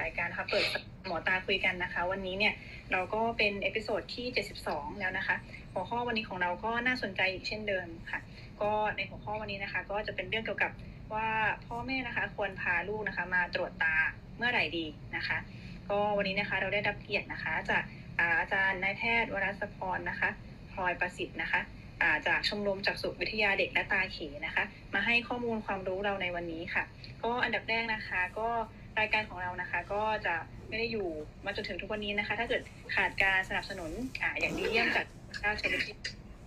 รายการนะคะเปิดหมอตาคุยกันนะคะ วันนี้เนี่ยเราก็เป็น episode ที่ 72 แล้วนะคะ หัวข้อวันนี้ของเราก็น่าสนใจอีกเช่นเดิมค่ะ ก็ในหัวข้อวันนี้นะคะ ก็จะเป็นเรื่องเกี่ยวกับว่าพ่อแม่นะคะควรพาลูกนะคะ มาตรวจตาเมื่อไหร่ดีนะคะ ก็วันนี้นะคะเราได้รับเกียรตินะคะ จากอาจารย์นายแพทย์วรัสพรนะคะพลอยประสิทธิ์นะคะจากชมรมจักษุวิทยาเด็กและตาเขนะคะ มาให้ข้อมูลความรู้เราในวันนี้ค่ะ ก็อันดับแรกนะคะก็ รายการของเรานะคะ ก็จะไม่ได้อยู่มาจนถึงทุกวันนี้นะคะ ถ้าเกิดขาดการสนับสนุนอ่าอย่างดีเยี่ยมจากราชวิทยา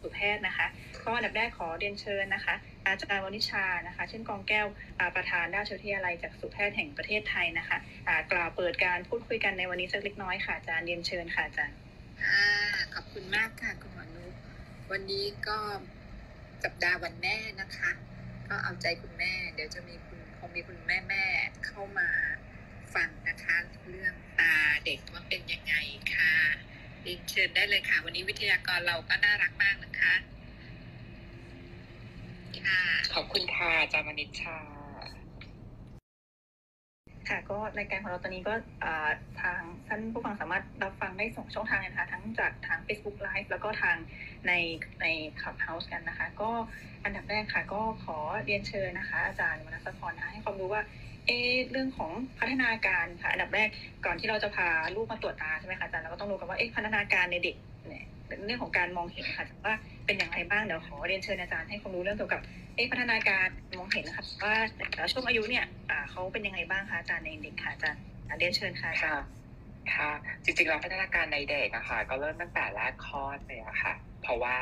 สุแพทย์นะคะ ก็อันดับแรกขอเรียนเชิญนะคะ อาจารย์วณิชานะคะ เช่นกองแก้วประธานรานเชวิทยาลัยจากสุแพทย์แห่งประเทศไทยนะคะกล่าวเปิดการพูดคุยกันในวันนี้สักเล็กน้อยค่ะอาจารย์เรียนเชิญค่ะอาจารย์ค่ะขอบคุณมากค่ะคุณหมอนุวันนี้ก็สัปดาห์วันแม่นะคะ ก็เอาใจคุณแม่ เดี๋ยวจะมีคุณคงมีคุณแม่แม่เข้ามา ฟังนะคะ เรื่องตาเด็กว่าเป็นยังไงค่ะเรียนเชิญได้เลยค่ะ วันนี้วิทยากรเราก็น่ารักมากนะคะค่ะขอบคุณค่ะอาจารย์มณิชชาค่ะก็รายการของเราตอนนี้ก็อ่าทางท่านผู้ฟังสามารถรับฟังได้สองช่องทางเลยนะคะ ทั้งจากทาง Facebook Live แล้วก็ทางในใน Clubhouse กันนะคะ ก็อันดับแรกค่ะ ก็ขอเรียนเชิญนะคะ อาจารย์วรรณสพรนะคะให้ความรู้ว่า เอเรื่องของพัฒนาการค่ะอันดับแรกก่อนที่เราจะพาลูกมาตรวจตาใช่ไหมคะอาจารย์เราก็ต้องรู้กันว่าเอ๊ะพัฒนาการในเด็กเนี่ยเรื่องของการมองเห็นค่ะว่าเป็นอย่างไรบ้างเดี๋ยวขอเรียนเชิญอาจารย์ให้ความรู้เรื่องเกี่ยวกับเอ๊ะพัฒนาการมองเห็นนะคะว่าแต่ละช่วงอายุเนี่ยอ่าเขาเป็นยังไงบ้างคะอาจารย์ในเด็กค่ะอาจารย์เรียนเชิญค่ะอาจารค่ะย์ค่ะจริงๆเราพัฒนาการในเด็กอะค่ะ ก็เริ่มตั้งแต่แรกคลอดเลยอะค่ะ เพราะว่า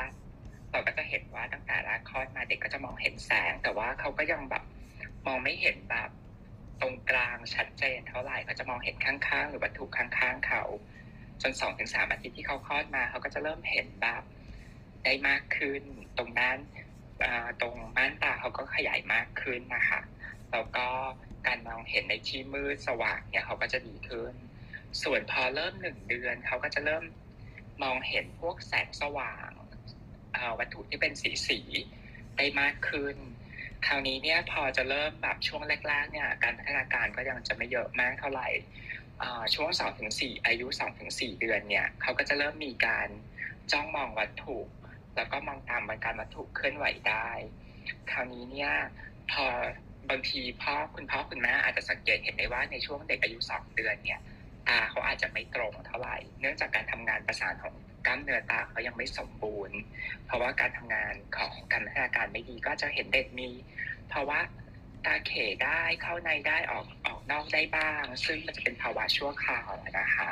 เราก็จะเห็นว่าตั้งแต่แรกคลอดมาเด็กก็จะมองเห็นแสง แต่ว่าเขาก็ยังแบบมองไม่เห็นแบบ ตรงกลางชัดเจนเท่าไหร่ก็จะมองเห็นข้างๆ หรือวัตถุข้างๆ เขา จนสองถึงสามอาทิตย์ที่เขาคลอดมา เขาก็จะเริ่มเห็นแบบได้มากขึ้น ตรงนั้นตรงม่านตาเขาก็ขยายมากขึ้นนะคะแล้วก็การมองเห็นในที่มืดสว่างเนี่ยเขาก็จะดีขึ้น ส่วนพอเริ่มหนึ่งเดือนเขาก็จะเริ่มมองเห็นพวกแสงสว่างวัตถุที่เป็นสีสีได้มากขึ้น คราวนี้เนี่ยพอจะเริ่มแบบช่วงแรกๆเนี่ยการพัฒนาการก็ยังจะไม่เยอะมากเท่าไหร่ช่วงสองถึงสี่อายุสองถึงสี่เดือนเนี่ยเขาก็จะเริ่มมีการจ้องมองวัตถุ แล้วก็มองตามการวัตถุเคลื่อนไหวได้ คราวนี้เนี่ยพอบางทีพ่อคุณพ่อคุณแม่อาจจะสังเกตเห็นได้ว่าในช่วงเด็กอายุสองเดือนเนี่ยตาเขาอาจจะไม่ตรงเท่าไหร่ เนื่องจากการทำงานประสานของ กล้ามเนื้อตาเขายังไม่สมบูรณ์ เพราะว่าการทำงานของการพัฒนาการไม่ดีก็จะเห็นเด็กมีภาวะตาเขได้เข้าในได้ออกออกนอกได้บ้าง ซึ่งมันจะเป็นภาวะชั่วคราวนะคะ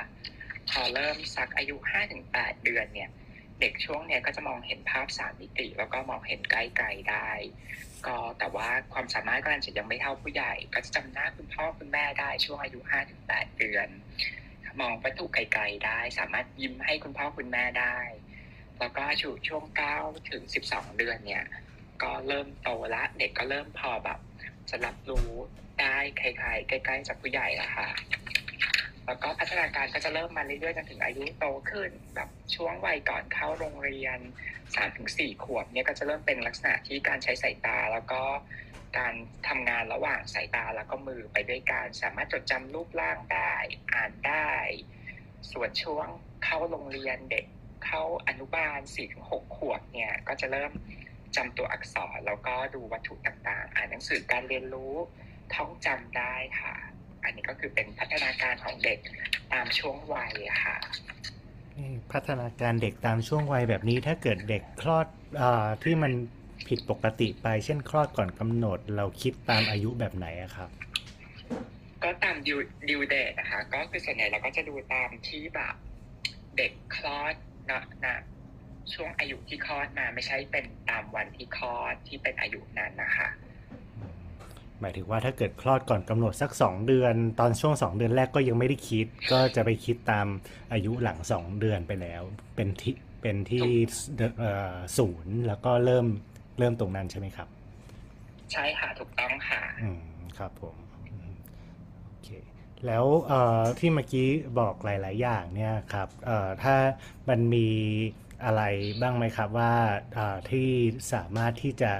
พอเริ่มสักอายุ5-8 เดือนเนี่ย เด็กช่วงเนี้ยก็จะมองเห็นภาพสามมิติ แล้วก็มองเห็นใกล้ๆได้ ก็แต่ว่าความสามารถก็อาจจะยังไม่เท่าผู้ใหญ่ ก็จะจำหน้าคุณพ่อคุณแม่ได้ช่วงอายุ5-8 เดือน มองวัตถุไกลๆได้ สามารถยิ้มให้คุณพ่อคุณแม่ได้ แล้วก็ช่วงช่วง9ถึง12เดือนเนี่ย ก็เริ่มโตละเด็กก็เริ่มพอแบบจะรับรู้ได้คล้ายๆใกล้ๆจากผู้ใหญ่ละค่ะ แล้วก็พัฒนาการก็จะเริ่มมาเรื่อยๆจนถึงอายุโตขึ้น แบบช่วงวัยก่อนเข้าโรงเรียน3ถึง4ขวบเนี่ยก็จะเริ่มเป็นลักษณะที่การใช้สายตาแล้วก็ การทำงานระหว่างสายตาแล้วก็มือไปด้วยกันสามารถจดจำรูปร่างได้ อ่านได้ ส่วนช่วงเข้าโรงเรียนเด็กเข้าอนุบาล4ถึง6ขวบเนี่ยก็จะเริ่มจำตัวอักษรแล้วก็ดูวัตถุต่างๆ อ่านหนังสือการเรียนรู้ท่องจำได้ค่ะ อันนี้ก็คือเป็นพัฒนาการของเด็กตามช่วงวัยค่ะพัฒนาการเด็กตามช่วงวัยแบบนี้ถ้าเกิดเด็กคลอดอที่มัน ผิดปกติไปเช่นคลอดก่อนกำหนด เราคิดตามอายุแบบไหนอะครับ ก็ตามดิวดิวเดตนะคะก็คือส่วนใหญ่เราก็จะดูตามที่แบบเด็กคลอดนะนะช่วงอายุที่คลอดมาไม่ใช่เป็นตามวันที่คลอดที่เป็นอายุนั้นนะคะ หมายถึงว่าถ้าเกิดคลอดก่อนกำหนดสักสองเดือน ตอนช่วงสองเดือนแรกก็ยังไม่ได้คิด ก็จะไปคิดตามอายุหลังสองเดือนไปแล้ว เป็นที่เป็นที่เอ่อศูนย์แล้วก็เริ่ม เริ่มตรงนั้นใช่ไหมครับ ใช่ค่ะถูกต้องค่ะอืมครับผมอืมโอเคแล้วเอ่อที่เมื่อกี้บอกหลาย ๆ อย่างเนี่ยครับเอ่อถ้ามันมีอะไรบ้างไหมครับว่าเอ่อที่สามารถที่จะ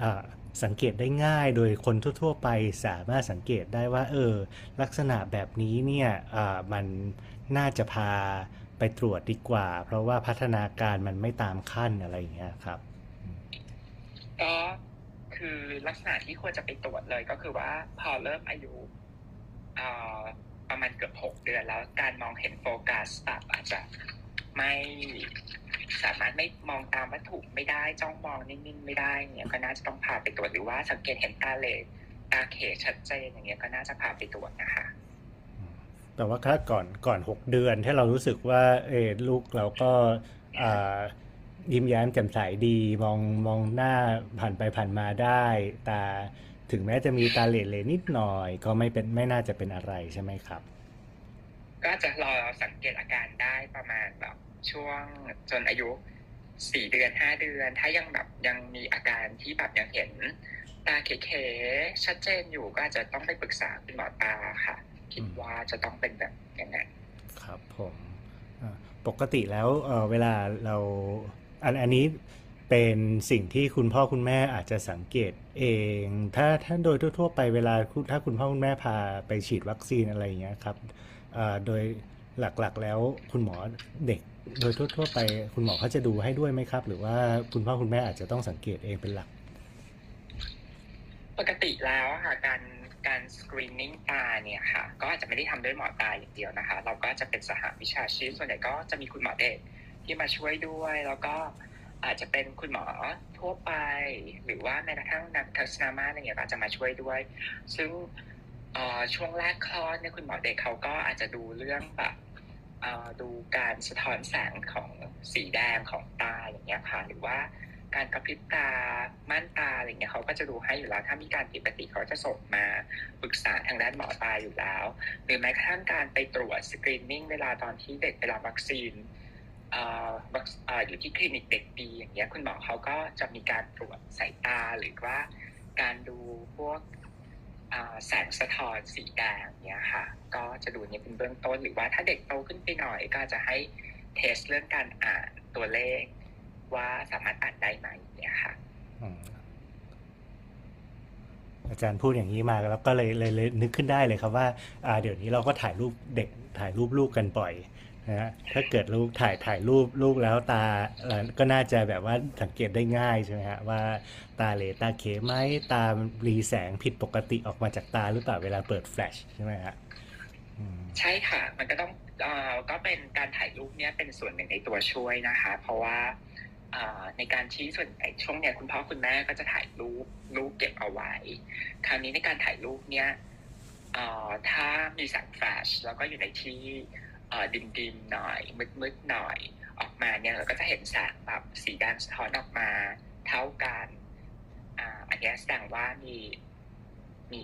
เอ่อสังเกตได้ง่ายโดยคนทั่ว ๆ ไปสามารถสังเกตได้ว่า เออ ลักษณะแบบนี้เนี่ยอ่ามันน่าจะพาไปตรวจดีกว่า เพราะว่าพัฒนาการมันไม่ตามขั้นอะไรอย่างเงี้ยครับ ก็คือลักษณะที่ควรจะไปตรวจเลยก็คือว่าพอเริ่มอายุประมาณเกือบหกเดือนแล้วการมองเห็นโฟกัสแบบอาจจะไม่สามารถไม่มองตามวัตถุไม่ได้จ้องมองนิ่งๆไม่ได้เนี่ยก็น่าจะต้องพาไปตรวจหรือว่าสังเกตเห็นตาเหลตาเขชัดเจนอย่างเงี้ยก็น่าจะพาไปตรวจนะคะแต่ว่าถ้าก่อนก่อนหกเดือนถ้าเรารู้สึกว่าเออลูกเราก็อ่า ยิ้มแย้มแจ่มใสดีมองมองหน้าผ่านไปผ่านมาได้ตาถึงแม้จะมีตาเหล่ๆนิดหน่อย ก็ไม่เป็นไม่น่าจะเป็นอะไรใช่ไหมครับ ก็จะรอสังเกตอาการได้ประมาณแบบช่วงจนอายุสี่เดือนห้าเดือน ถ้ายังแบบยังมีอาการที่แบบยังเห็น ตาเขๆชัดเจนอยู่ก็อาจจะต้องไปปรึกษาคุณหมอตาค่ะ คิดว่าจะต้องเป็นแบบอย่างนั้นครับผมอ่าปกติแล้วเอ่อเวลาเรา อันอันนี้เป็นสิ่งที่คุณพ่อคุณแม่อาจจะสังเกตเอง ถ้าถ้าโดยทั่วๆไปเวลาถ้าคุณพ่อคุณแม่พาไปฉีดวัคซีนอะไรอย่างเงี้ยครับโดยหลักๆ แล้วคุณหมอเด็กโดยทั่วๆไปคุณหมอเขาจะดูให้ด้วยไหมครับ หรือว่าคุณพ่อคุณแม่อาจจะต้องสังเกตเองเป็นหลัก ปกติแล้วค่ะการการสกรีนนิ่งตาเนี่ยค่ะ ก็อาจจะไม่ได้ทำด้วยหมอตาอย่างเดียวนะคะ เราก็จะเป็นสหวิชาชีพส่วนใหญ่ก็จะมีคุณหมอเด็ก ที่มาช่วยด้วย แล้วก็อาจจะเป็นคุณหมอทั่วไป หรือว่าแม้กระทั่งนักทัศนามาอะไรเงี้ยก็จะมาช่วยด้วย ซึ่งช่วงแรกคลอดเนี่ยคุณหมอเด็กเขาก็อาจจะดูเรื่องแบบดูการสะท้อนแสงของสีแดงของตาอย่างเงี้ยค่ะหรือว่าการกระพริบตาม่านตาอะไรเงี้ยเขาก็จะดูให้อยู่แล้วถ้ามีการผิดปกติเขาจะส่งมาปรึกษาทางด้านหมอตาอยู่แล้ว หรือแม้กระทั่งการไปตรวจสกรีนนิ่งเวลาตอนที่เด็กไปรับวัคซีน อ่อวัคเอ่อยู่ที่คลินิกเด็กดีอย่างเงี้ยคุณหมอเขาก็จะมีการตรวจสายตาหรือว่าการดูพวกแสงสะท้อนสีแดงเนี้ยค่ะ ก็จะดูเนี่ยเป็นเบื้องต้นหรือว่าถ้าเด็กโตขึ้นไปหน่อยก็จะให้เทสเรื่องการอ่านตัวเลข ว่าสามารถอ่านได้ไหมเนี่ยค่ะอาจารย์พูดอย่างนี้มาแล้วก็เลยเลยเลยนึกขึ้นได้เลยครับว่าเดี๋ยวนี้เราก็ถ่ายรูปเด็กถ่ายรูปลูกกันบ่อย นะฮะถ้าเกิดลูกถ่ายถ่ายรูปลูกแล้วตาเอ่อก็น่าจะแบบว่าสังเกตได้ง่ายใช่ไหมฮะว่าตาเหลตาเขไหมตารีแสงผิดปกติออกมาจากตาหรือเปล่าเวลาเปิดแฟลชใช่ไหมฮะอืม ใช่ค่ะ มันก็ต้องเอ่อก็เป็นการถ่ายรูปเนี่ยเป็นส่วนหนึ่งในตัวช่วยนะคะ เพราะว่าเอ่อในการที่ส่วนไอ้ช่วงเนี้ยคุณพ่อคุณแม่ก็จะถ่ายรูปรูปเก็บเอาไว้ คราวนี้ในการถ่ายรูปเนี่ยเอ่อถ้ามีแสงแฟลชแล้วก็อยู่ในที่ ดินดินๆหน่อยมืดๆหน่อยออกมาเนี่ยเราก็จะเห็นแสงแบบสีแดงสะท้อนออกมาเท่ากันอ่าอันเนี้ยแสดงว่ามีมี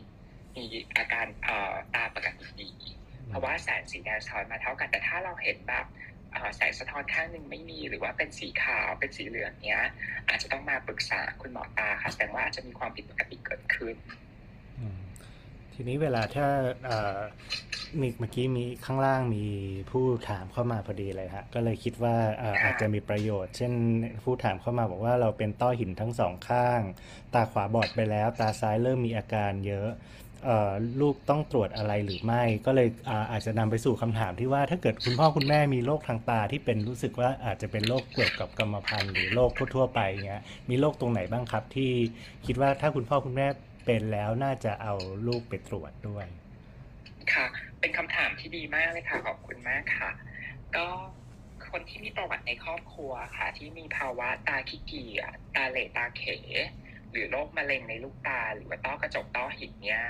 มีอาการเอ่อตาปกติดีเพราะว่าแสงสีแดงสะท้อนมาเท่ากัน แต่ถ้าเราเห็นแบบเอ่อแสงสะท้อนข้างหนึ่งไม่มีหรือว่าเป็นสีขาวเป็นสีเหลืองเนี้ย อาจจะต้องมาปรึกษาคุณหมอตาค่ะแสดงว่าอาจจะมีความผิดปกติเกิดขึ้นอืม ทีนี้เวลาถ้าเอ่อมีเมื่อกี้มีข้างล่างมีผู้ถามเข้ามาพอดีเลยฮะก็เลยคิดว่าเอ่อค่ะอาจจะมีประโยชน์ เช่นผู้ถามเข้ามาบอกว่าเราเป็นต้อหินทั้งสองข้าง ตาขวาบอดไปแล้ว ตาซ้ายเริ่มมีอาการเยอะเอ่อลูกต้องตรวจอะไรหรือไม่ ก็เลยอาอาจจะนำไปสู่คำถามที่ว่าถ้าเกิดคุณพ่อคุณแม่มีโรคทางตาที่เป็นรู้สึกว่าอาจจะเป็นโรคเกี่ยวกับกรรมพันธุ์หรือโรคทั่วๆไปเงี้ยมีโรคตรงไหนบ้างครับที่คิดว่าถ้าคุณพ่อคุณแม่ เป็นแล้วน่าจะเอาลูกไปตรวจด้วย ค่ะ เป็นคำถามที่ดีมากเลยค่ะ ขอบคุณมากค่ะ ก็คนที่มีประวัติในครอบครัวค่ะ ที่มีภาวะตาขี้เกียจตาเหล่ตาเข หรือโรคมะเร็งในลูกตา หรือว่าต้อกระจกต้อหินเนี่ย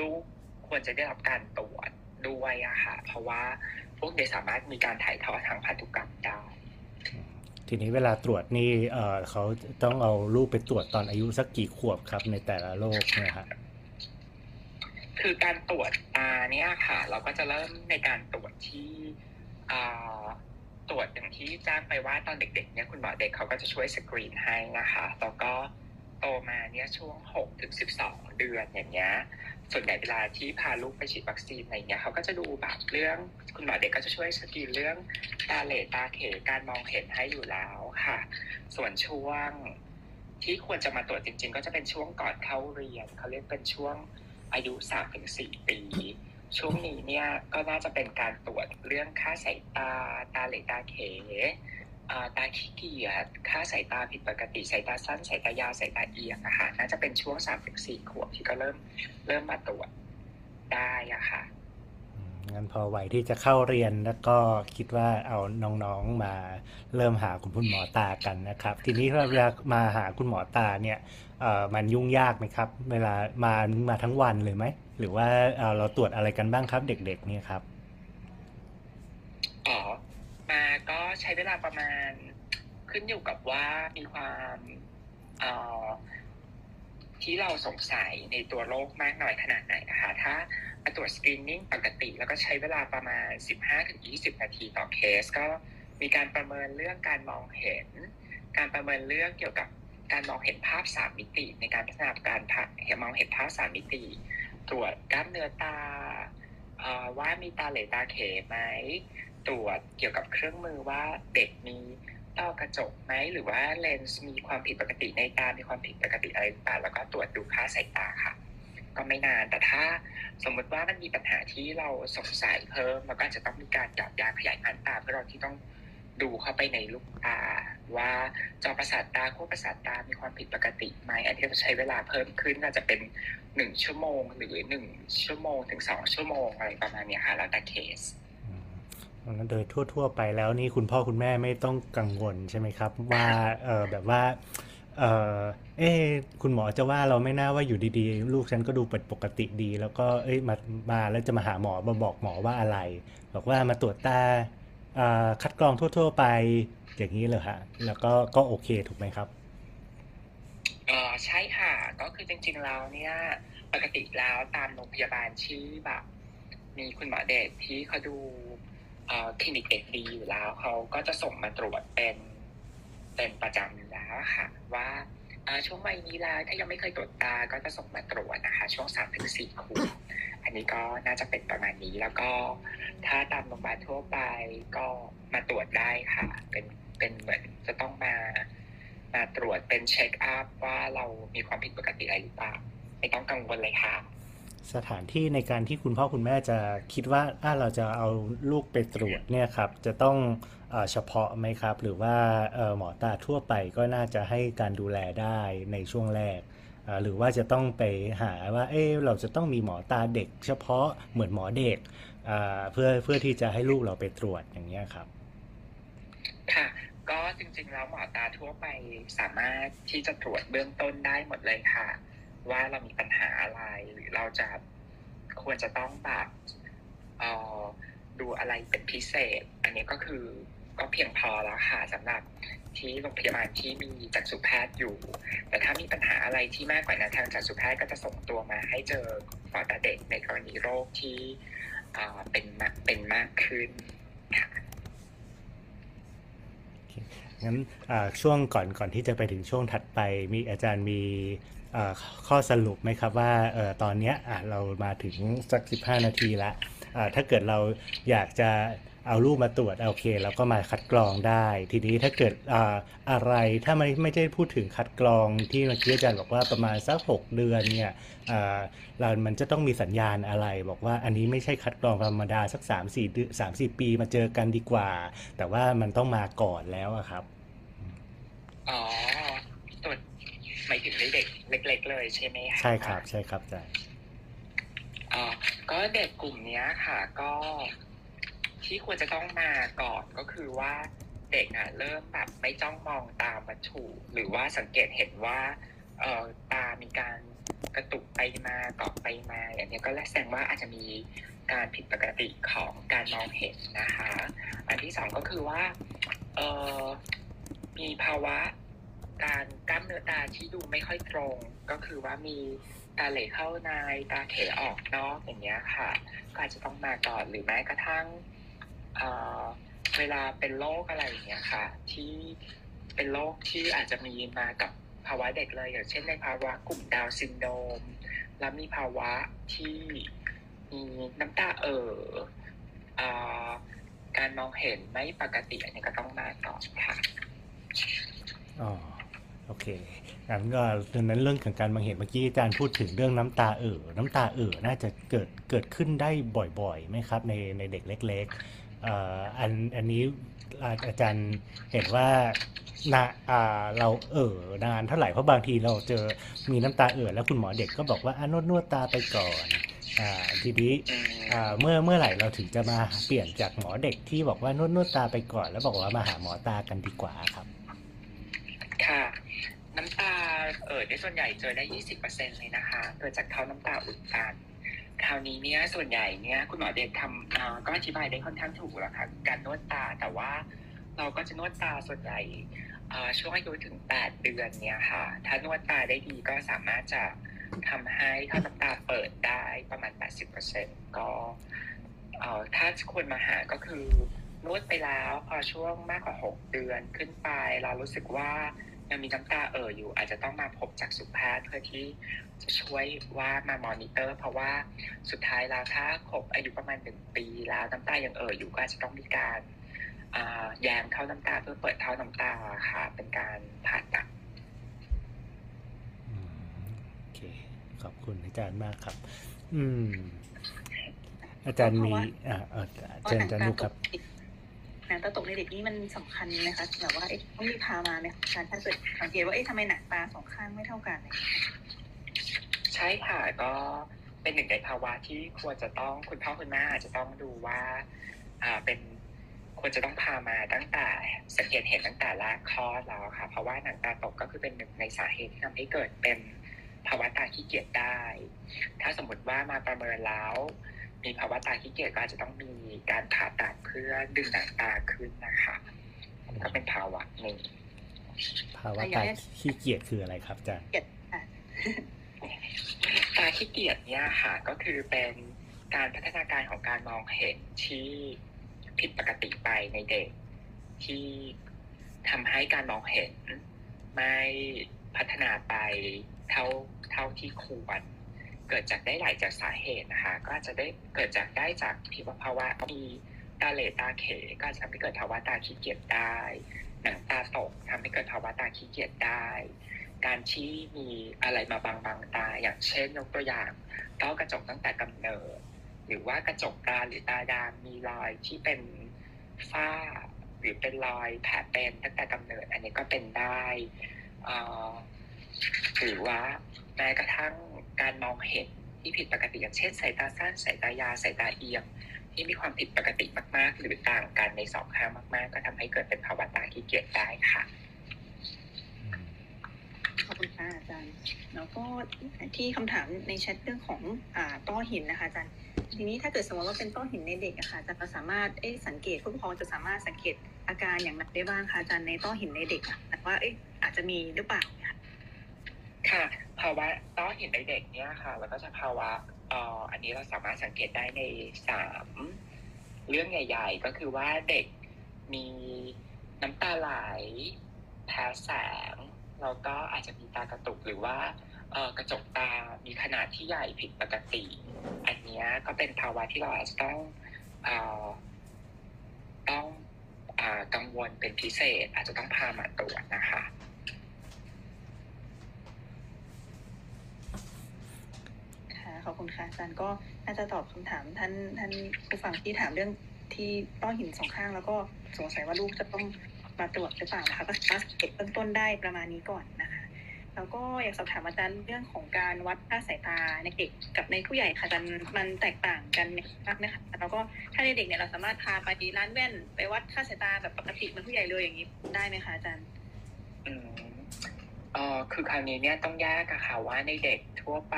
ลูกควรจะได้รับการตรวจด้วยอะค่ะ เพราะว่าพวกเด็กสามารถมีการถ่ายทอดทางพันธุกรรมได้ ทีนี้เวลาตรวจนี่เขาต้องเอาลูกไปตรวจตอนอายุสักกี่ขวบครับในแต่ละโรคเนี่ยฮะคือการตรวจตาเนี่ยค่ะ เราก็จะเริ่มในการตรวจที่ตรวจอย่างที่แจ้งไปว่าตอนเด็กๆเนี่ยคุณหมอเด็กเขาก็จะช่วยสกรีนให้นะคะแล้วก็โตมาเนี่ยช่วง6ถึง12 เดือนอย่างเงี้ย ส่วนใหญ่เวลาที่พาลูกไปฉีดวัคซีนอะไรเงี้ยเขาก็จะดูแบบเรื่องคุณหมอเด็กก็จะช่วยสกีนเรื่องตาเหลตาเขการมองเห็นให้อยู่แล้วค่ะ ส่วนช่วงที่ควรจะมาตรวจจริง ๆ ก็จะเป็นช่วงก่อนเข้าเรียนเขาเรียกเป็นช่วงอายุสามถึงสี่ปี ช่วงนี้เนี่ยก็น่าจะเป็นการตรวจเรื่องค่าสายตาตาเหลตาเข ตาขี้เกียจค่าสายตาผิดปกติสายตาสั้นสายตายาวสายตาเอียงอะค่ะน่าจะเป็นช่วงสามถึงสี่ขวบที่ก็เริ่มเริ่มมาตรวจได้อะค่ะงั้นพอไหวที่จะเข้าเรียนแล้วก็คิดว่าเอาน้องๆมาเริ่มหาคุณหมอตากันนะครับ ทีนี้เวลามาหาคุณหมอตาเนี่ยมันยุ่งยากไหมครับ เวลามามาทั้งวันเลยไหมหรือว่าเอ่อเราตรวจอะไรกันบ้างครับ เด็ก ๆ เนี่ยครับ อ๋อ มา ก็ใช้เวลาประมาณขึ้นอยู่กับว่ามีความเอ่อที่เราสงสัยในตัวโรคมากน้อยขนาดไหนนะคะถ้าตรวจสกรีนนิ่งปกติแล้วก็ใช้เวลาประมาณ 15-20 นาทีต่อเคส ก็มีการประเมินเรื่องการมองเห็น การประเมินเรื่องเกี่ยวกับการมองเห็นภาพสามมิติ ในการพัฒนาการเห็นมองเห็นภาพสามมิติ ตรวจกล้ามเนื้อตาว่ามีตาเหลตาเขไหม ตรวจเกี่ยวกับเครื่องมือว่าเด็กมีต้อกระจกไหมหรือว่าเลนส์มีความผิดปกติในตา มีความผิดปกติอะไรหรือเปล่าแล้วก็ตรวจดูค่าสายตาค่ะ ก็ไม่นานแต่ถ้าสมมติว่ามันมีปัญหาที่เราสงสัยเพิ่มเราก็จะต้องมีการหยอดยาขยายพันธุ์ตาเพื่อเราที่ต้องดูเข้าไปในลูกตา ว่าจอประสาทตาขั้วประสาทตา มีความผิดปกติไหมอันนี้จะใช้เวลาเพิ่มขึ้นอาจจะเป็นหนึ่งชั่วโมง หรือหนึ่งชั่วโมงถึงสองชั่วโมงอะไรประมาณนี้ค่ะแล้วแต่เคส โดยทั่ว ๆ ไปแล้วนี่คุณพ่อคุณแม่ไม่ต้องกังวลใช่ไหมครับ ว่าเออแบบว่าเออเอ๊คุณหมอจะว่าเราไม่น่าว่าอยู่ดีๆ ลูกฉันก็ดูเป็นปกติดี แล้วก็เอ้ยมามาแล้วจะมาหาหมอมาบอกหมอว่าอะไร บอกว่ามาตรวจตาคัดกรองทั่ว ๆ ไปอย่างนี้เลยฮะแล้วก็ก็โอเคถูกไหมครับเออใช่ค่ะ ก็คือจริงๆแล้วเนี่ยปกติแล้วตามโรงพยาบาลที่แบบ มีคุณหมอเด็กที่เขาดู คลินิกเด็กดีอยู่แล้วเขาก็จะส่งมาตรวจเป็นเป็นประจำอยู่แล้วค่ะว่าช่วงวัยนี้แล้วถ้ายังไม่เคยตรวจตาก็จะส่งมาตรวจนะคะ ช่วงสามถึงสี่ขวบอันนี้ก็น่าจะเป็นประมาณนี้แล้วก็ ถ้าตามโรงพยาบาลทั่วไปก็มาตรวจได้ค่ะ เป็นเป็นเหมือนจะต้องมามาตรวจเป็นเช็คอัพว่าเรามีความผิดปกติอะไรหรือเปล่าไม่ต้องกังวลเลยค่ะ สถานที่ในการที่คุณพ่อคุณแม่จะคิดว่าอะเราจะเอาลูกไปตรวจเนี่ยครับจะต้องเออเฉพาะไหมครับ หรือว่าเอ่อหมอตาทั่วไปก็น่าจะให้การดูแลได้ในช่วงแรกเอ่อหรือว่าจะต้องไปหาว่าเอ๊ะเราจะต้องมีหมอตาเด็ก เฉพาะเหมือนหมอเด็กอ่าเพื่อเพื่อที่จะให้ลูกเราไปตรวจอย่างเงี้ยครับ ค่ะก็จริงๆแล้วหมอตาทั่วไปสามารถที่จะตรวจเบื้องต้นได้หมดเลยค่ะ ว่าเรามีปัญหาอะไร หรือเราจะควรจะต้องแบบดูอะไรเป็นพิเศษ อันนี้ก็คือก็เพียงพอแล้วค่ะสำหรับที่โรงพยาบาลที่มีจักษุแพทย์อยู่ แต่ถ้ามีปัญหาอะไรที่มากกว่านั้นทางจักษุแพทย์ก็จะส่งตัวมาให้เจอหมอตาเด็กในกรณีโรคที่เป็นมากเป็นมากขึ้นค่ะงั้นช่วงก่อนก่อนที่จะไปถึงช่วงถัดไปมีอาจารย์มี ข้อสรุปไหมครับว่าตอนนี้เรามาถึงสักสิบห้านาทีละถ้าเกิดเราอยากจะเอารูปมาตรวจโอเคเราก็มาคัดกรองได้ ทีนี้ถ้าเกิดออะไรถ้าไม่ไม่ได้พูดถึงคัดกรองที่เมื่อกี้อาจารย์บอกว่าประมาณสักหกเดือนเนี่ยเรามันจะต้องมีสัญญาณอะไร บอกว่าอันนี้ไม่ใช่คัดกรองธรรมดาสักสามสี่เดือนสามสี่ปีมาเจอกันดีกว่า แต่ว่ามันต้องมาก่อนแล้วครับอ๋อตรวจหมายถึงในเด็ก เล็ก ๆ เลยใช่ไหมะใช่ครับ ใช่ครับอาจารย์อ๋อก็เด็กกลุ่มเนี้ยค่ะ ก็ที่ควรจะต้องมาก่อนก็คือว่าเด็กอะเริ่มแบบไม่จ้องมองตามวัตถุหรือว่าสังเกตเห็นว่าเอ่อตามีการกระตุกไปมาเกาะไปมาอย่างเนี้ยก็แสดงว่าอาจจะมีการผิดปกติของการมองเห็นนะคะ อันที่สองก็คือว่าเอ่อมีภาวะ การกล้ามเนื้อตาที่ดูไม่ค่อยตรง ก็คือว่ามีตาเหลเข้าในตาเขออกนอกอย่างเงี้ยค่ะ ก็อาจจะต้องมาก่อนหรือแม้กระทั่งเเวลาเป็นโรคอะไรอย่างเงี้ยค่ะ ที่เป็นโรคที่อาจจะมีมากับภาวะเด็กเลยอย่างเช่นในภาวะกลุ่มดาวซินโดรมแล้วมีภาวะที่มีน้ำตาเอ่อเอการมองเห็นไม่ปกติอันนี้ก็ต้องมาก่อค่ะอ๋อ โอเคงั้นก็ดังนั้นเรื่องของการมองเห็นเมื่อกี้อาจารย์พูดถึงเรื่องน้ำตาเอ่อน้ำตาเอ่อน่าจะเกิดเกิดขึ้นได้บ่อยๆไหมครับในในเด็กเล็กๆอ,อันอันนี้อาจารย์เห็นว่านาอ่าเราเอ่อนานเท่าไหร่เพราะบางทีเราเจอมีน้ำตาเอ่อแล้วคุณหมอเด็กก็บอกว่าอนวดนวดตาไปก่อนทีนี้เมื่อเมื่อไหร่เราถึงจะมาเปลี่ยนจากหมอเด็กที่บอกว่านวดนวดตาไปก่อน แล้วบอกว่ามาหาหมอตากันดีกว่าครับ ค่ะ น้ำตาเอ่อในส่วนใหญ่เจอได้20%เปอร์เซ็นเลยนะคะเกิดจากเท้าน้ำตาอุดตันคราวนี้เนี่ยส่วนใหญ่เนี่ยคุณหมอเด็กทำก็อธิบายได้ค่อนข้างถูกแล้วค่ะการนวดตาแต่ว่าเราก็จะนวดตาส่วนใหญ่ช่วงอายุถึง 8 เดือนเนี่ยค่ะ ถ้านวดตาได้ดีก็สามารถจะทำให้ท่อน้ำตาเปิดได้ประมาณ 80%ก็เอ่อถ้าควรมาหาก็คือ นวดไปแล้วพอช่วงมากกว่า6เดือนขึ้นไป เรารู้สึกว่ายังมีน้ำตาเอ่ออยู่ อาจจะต้องมาพบจากสุแพทย์เพื่อที่จะช่วยว่ามามอนิเตอร์ เพราะว่าสุดท้ายแล้วถ้าครบอายุประมาณหนึ่งปีแล้วน้ำตายังเอ่ออยู่ก็อาจจะต้องมีการอ่าแยงเท่าน้ำตาเพื่อเปิดเท่าน้ำตาค่ะ เป็นการผ่าตัดอืมโอเค ขอบคุณอาจารย์มากครับ อืม อาจารย์มีอ่าเออเชิญอาจารย์นุกครับ หนังตาตกในเด็กนี่มันสำคัญไหมคะแบบว่าเอ๊ะต้องรีบพามาไหมคะการถ้าเกิดสังเกตว่าเอ๊ะทำไมหนังตาสองข้างไม่เท่ากัน ใช่ค่ะก็เป็นหนึ่งในภาวะที่ควรจะต้องคุณพ่อคุณแม่อาจจะต้องดูว่าอ่าเป็นควรจะต้องพามาตั้งแต่สังเกตเห็นตั้งแต่แรกคลอดแล้วค่ะ เพราะว่าหนังตาตกก็คือเป็นหนึ่งในสาเหตุที่ทำให้เกิดเป็นภาวะตาขี้เกียจได้ ถ้าสมมติว่ามาประเมินแล้ว มีภาวะตาขี้เกียจก็อาจจะต้องมีการผ่าตัดเพื่อดึงหนังตาขึ้นนะคะก็เป็นภาวะหนึ่งภาวะตาขี้เกียจคืออะไรครับอาจารย์เกลียดค่ะตาขี้เกียจเนี่ยค่ะก็คือเป็นการพัฒนาการของการมองเห็นที่ผิดปกติไปในเด็ก ที่ทำให้การมองเห็น ไม่พัฒนาไปเท่าเท่าที่ควร เกิดจากได้หลายจากสาเหตุนะคะ ก็จจะได้เกิดจากได้จากที่ว่าภาวะมีตาเหลตาเขก็จะทำให้เกิดภาวะตาขี้เกียจได้หนังตาตกทำให้เกิดภาวะตาขี้เกียจได้ การที่มีอะไรมาบังบังตา อย่างเช่นยกตัวอย่างต้อกระจกตั้งแต่กำเนิด หรือว่ากระจกตาหรือตาดำมีรอยที่เป็นฝ้า หรือเป็นรอยแผลเป็นตั้งแต่กำเนิด อันนี้ก็เป็นได้หรือว่าแม้กระทั่ง การมองเห็นที่ผิดปกติอย่างเช่นสายตาสั้นสายตายาสายตาเอียงที่มีความผิดปกติมากๆ หรือต่างกันในสองข้างมากๆ ก็ทำให้เกิดเป็นภาวะตาขี้เกียจได้ค่ะขอบคุณค่ะอาจารย์แล้วก็ที่คำถามในแชทเรื่องของอต้อหินนะคะอาจารย์ทีนี้ถ้าเกิดสมมติว่าเป็นต้อหินในเด็กอะค่ะอาจารย์เราสามารถเอ๊สังเกตผู้ปกครองจะสามารถสังเกตอาการอย่างไรได้บ้างคะอาจารย์ในต้อหินในเด็กอะแต่ว่าเอ๊ะอาจจะมีหรือเปล่าเนี่ย ค่ะ ภาวะต้อหินในเด็กเนี่ยค่ะ แล้วก็จะภาวะเอ่ออันนี้เราสามารถสังเกตได้ในสามเรื่องใหญ่ ๆ ก็คือว่าเด็กมีน้ำตาไหลแพ้แสงแล้วก็อาจจะมีตากระตุกหรือว่าเออกระจกตา มีขนาดที่ใหญ่ผิดปกติ อันนี้ก็เป็นภาวะที่เราอาจจะต้องเออต้องอกังวลเป็นพิเศษ อาจจะต้องพามาตรวจนะคะ ค่ะ ขอบคุณค่ะอาจารย์ก็น่าจะตอบคำถามท่านท่านผู้ฟังที่ถามเรื่องที่ต้อหินสองข้าง แล้วก็สงสัยว่าลูกจะต้องมาตรวจหรือเปล่านะคะก็สามารถเก็บเบื้องต้นได้ประมาณนี้ก่อนนะคะแล้วก็อยากสอบถามอาจารย์เรื่องของการวัดค่าสายตาในเด็กกับในผู้ใหญ่ค่ะอาจารย์มันแตกต่างกันมากไหมคะแล้วก็ถ้าในเด็กเนี่ยเราสามารถพาไปร้านแว่น ไปวัดค่าสายตาแบบปกติเหมือนผู้ใหญ่เลยอย่างนี้ได้ไหมคะอาจารย์อืมเอ่อคือคราวนี้เนี่ยต้องแยกอะค่ะว่าในเด็กทั่วไป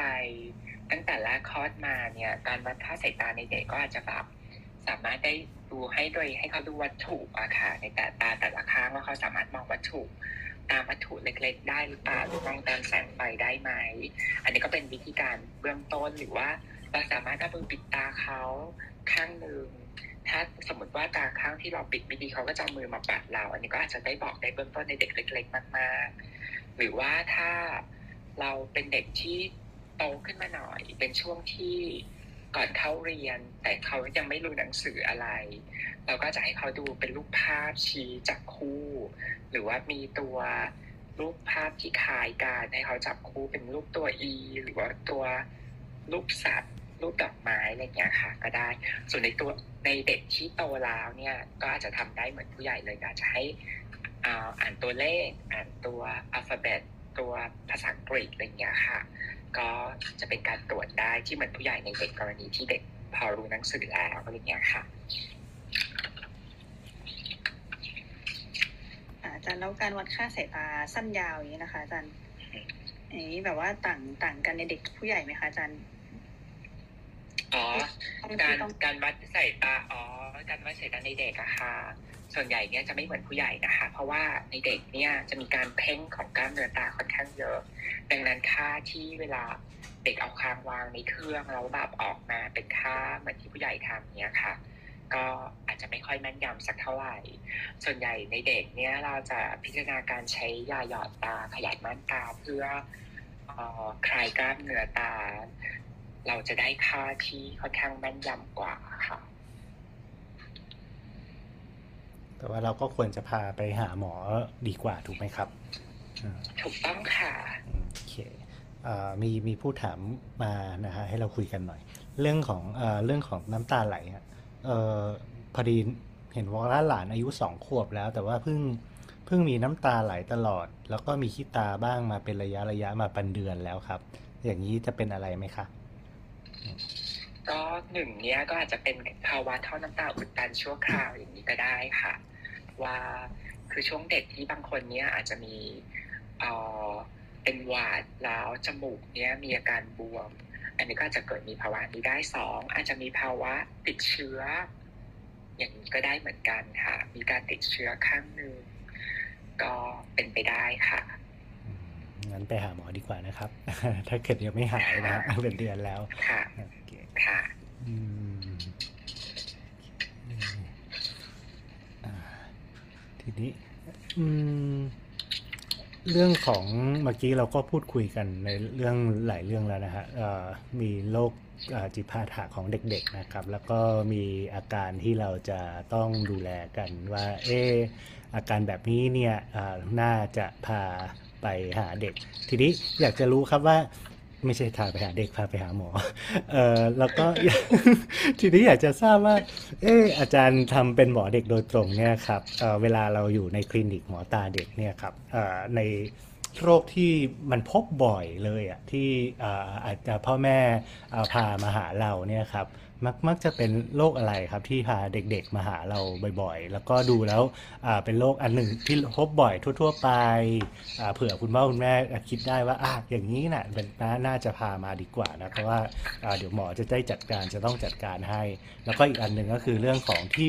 ตั้งแต่แรกคลอดมาเนี่ย การวัดค่าสายตาในเด็กก็อาจจะแบบสามารถได้ดูให้โดยให้เขาดูวัตถุอะค่ะในแต่ตาแต่ละข้างว่าเขาสามารถมองวัตถุตามวัตถุเล็ก ๆ ได้หรือเปล่าหรือมองตามแสงไฟได้ไหม อันนี้ก็เป็นวิธีการเบื้องต้นหรือว่าเราสามารถเอามือปิดตาเขาข้างหนึ่งถ้าสมมติว่าตาข้างที่เราปิดไม่ดีเขาก็จะมือมาปัดเรา อันนี้ก็อาจจะได้บอกได้เบื้องต้นในเด็กเล็ก ๆ มาก ๆ หรือว่าถ้าเราเป็นเด็กที่ โตขึ้นมาหน่อย เป็นช่วงที่ก่อนเข้าเรียน แต่เขายังไม่รู้หนังสืออะไร เราก็จะให้เขาดูเป็นรูปภาพชี้จากคู่ หรือว่ามีตัวรูปภาพที่คล้ายกันให้เขาจับคู่เป็นรูปตัว E หรือว่าตัวรูปสัตว์รูปดอกไม้อะไรอย่างเงี้ยค่ะ ก็ได้ ส่วนในตัวในเด็กที่โตแล้วเนี่ย ก็อาจจะทำได้เหมือนผู้ใหญ่เลยอาจจะให้อ่านตัวเลข อ่านตัวอัลฟาเบตตัวภาษาอังกฤษอะไรอย่างเงี้ยค่ะ ก็จะเป็นการตรวจได้ที่เหมือนผู้ใหญ่ในเด็กกรณีที่เด็กพอรู้หนังสือแล้วอะไรอย่างเงี้ยค่ะอ่าอาจารย์แล้วการวัดค่าสายตาสั้นยาวอย่างนี้นะคะอาจารย์อันนี้แบบว่าต่างต่างกันในเด็กผู้ใหญ่ไหมคะอาจารย์อ๋อต้องการต้องการวัดสายตาอ๋อการวัดสายตาในเด็กอะค่ะ ส่วนใหญ่เนี่ยจะไม่เหมือนผู้ใหญ่นะคะ เพราะว่าในเด็กเนี่ยจะมีการเพ่งของกล้ามเนื้อตาค่อนข้างเยอะ ดังนั้นค่าที่เวลาเด็กเอาคางวางในเครื่องแล้วแบบออกมาเป็นค่าเหมือนที่ผู้ใหญ่ทำเนี่ยค่ะ ก็อาจจะไม่ค่อยแม่นยำสักเท่าไหร่ ส่วนใหญ่ในเด็กเนี่ยเราจะพิจารณาการใช้ยาหยอดตาขยายม่านตาเพื่อเอ่อคลายกล้ามเนื้อตา เราจะได้ค่าที่ค่อนข้างแม่นยำกว่าค่ะ แต่ว่าเราก็ควรจะพาไปหาหมอดีกว่าถูกไหมครับอ่าถูกต้องค่ะโอเคเอ่อมีมีผู้ถามมานะฮะให้เราคุยกันหน่อย เรื่องของเอ่อเรื่องของน้ำตาไหลฮะเอ่อพอดีเห็นว่าหลานอายุสองขวบแล้ว แต่ว่าเพิ่งเพิ่งมีน้ำตาไหลตลอด แล้วก็มีขี้ตาบ้างมาเป็นระยะระยะมาเป็นเดือนแล้วครับ อย่างนี้จะเป็นอะไรไหมคะ ก็หนึ่งเนี้ยก็อาจจะเป็นภาวะท่อน้ำตาอุดตันชั่วคราวอย่างนี้ก็ได้ค่ะ ว่าคือช่วงเด็กที่บางคนเนี้ยอาจจะมีเอ่อเป็นหวาดแล้วจมูกเนี้ยมีอาการบวม อันนี้ก็อาจจะเกิดมีภาวะนี้ได้สองอาจจะมีภาวะติดเชื้อ อย่างนี้ก็ได้เหมือนกันค่ะ มีการติดเชื้อข้างหนึ่งก็เป็นไปได้ค่ะอืมงั้นไปหาหมอดีกว่านะครับ ถ้าเกิดยังไม่หายนะฮะเป็นเดือนแล้วค่ะโอเค่ะอืมอ่าทีนี้ อืม เรื่องของเมื่อกี้เราก็พูดคุยกันในเรื่องหลายเรื่องแล้วนะฮะเอ่อมีโรคเอ่อจิตพาถะของเด็กๆนะครับ แล้วก็มีอาการที่เราจะต้องดูแลกันว่า เอออาการแบบนี้เนี่ยอ่าน่าจะพาไปหาเด็ก ทีนี้อยากจะรู้ครับว่า ไม่ใช่พาไปหาเด็กพาไปหาหมอเออแล้วก็ ทีนี้อยากจะทราบว่า เอออาจารย์ทำเป็นหมอเด็กโดยตรงเนี่ยครับเอ่อเวลาเราอยู่ในคลินิกหมอตาเด็กเนี่ยครับเอ่อในโรคที่มันพบบ่อยเลยอะที่อ่ออาจจะพ่อแม่เอ่อพามาหาเราเนี่ยครับ มักมักจะเป็นโรคอะไรครับที่พาเด็กๆมาหาเราบ่อยๆ แล้วก็ดูแล้วอ่าเป็นโรคอันหนึ่งที่พบบ่อยทั่ว ๆ ไปอ่าเผื่อคุณพ่อคุณแม่คิดได้ว่าอะอย่างนี้น่ะเป็นน่าน่าจะพามาดีกว่านะเพราะว่าอ่าเดี๋ยวหมอจะได้จัดการจะต้องจัดการให้ แล้วก็อีกอันหนึ่งก็คือเรื่องของที่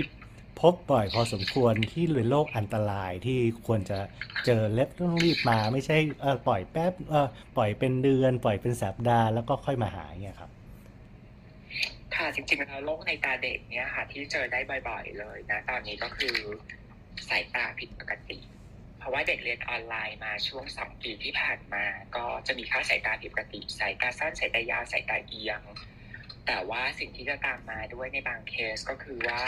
พบบ่อยพอสมควรที่เป็นโรคอันตรายที่ควรจะเจอเล็บต้องรีบมาไม่ใช่เออปล่อยแป๊บเออปล่อยเป็นเดือน ปล่อยเป็นสัปดาห์แล้วก็ค่อยมาหาเนี่ยครับ ค่ะจริงๆแล้วโรคในตาเด็กเนี่ยค่ะ ที่เจอได้บ่อยๆเลยนะตอนนี้ก็คือสายตาผิดปกติ เพราะว่าเด็กเรียนออนไลน์มาช่วงสองปีที่ผ่านมา ก็จะมีค่าสายตาผิดปกติ สายตาสั้นสายตายาวสายตาเอียง แต่ว่าสิ่งที่จะตามมาด้วยในบางเคสก็คือว่า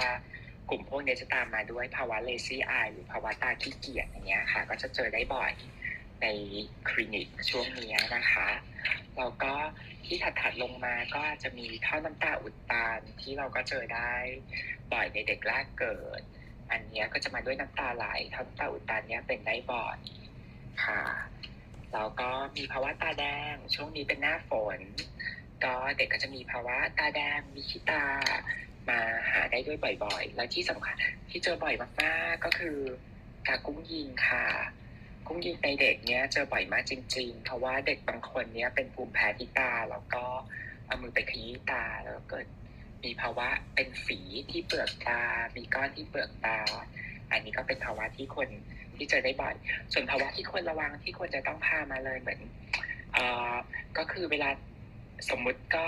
กลุ่มพวกนี้จะตามมาด้วยภาวะ lazy eye หรือภาวะตาขี้เกียจอย่างเงี้ยค่ะ ก็จะเจอได้บ่อยในคลินิกช่วงนี้นะคะ แล้วก็ที่ถัดๆลงมาก็จะมีท่อน้ำตาอุดตันที่เราก็เจอได้บ่อยในเด็กแรกเกิด อันนี้ก็จะมาด้วยน้ำตาไหลท่อน้ำตาอุดตันเนี้ยเป็นได้บ่อยค่ะแล้วก็มีภาวะตาแดง ช่วงนี้เป็นหน้าฝน ก็เด็กก็จะมีภาวะตาแดงมีขี้ตามาหาได้ด้วยบ่อยๆ แล้วที่สำคัญที่เจอบ่อยมากๆก็คือกากุ้งยิงค่ะ กุ้งยิงในเด็กเนี้ยเจอบ่อยมากจริง ๆ เพราะว่าเด็กบางคนเนี้ยเป็นภูมิแพ้ที่ตาแล้วก็เอามือไปขยี้ตาแล้วเกิดมีภาวะเป็นฝีที่เปลือกตา มีก้อนที่เปลือกตา อันนี้ก็เป็นภาวะที่คนที่เจอได้บ่อย ส่วนภาวะที่ควรระวังที่ควรจะต้องพามาเลยเหมือนเอ่อก็คือเวลาสมมุติก็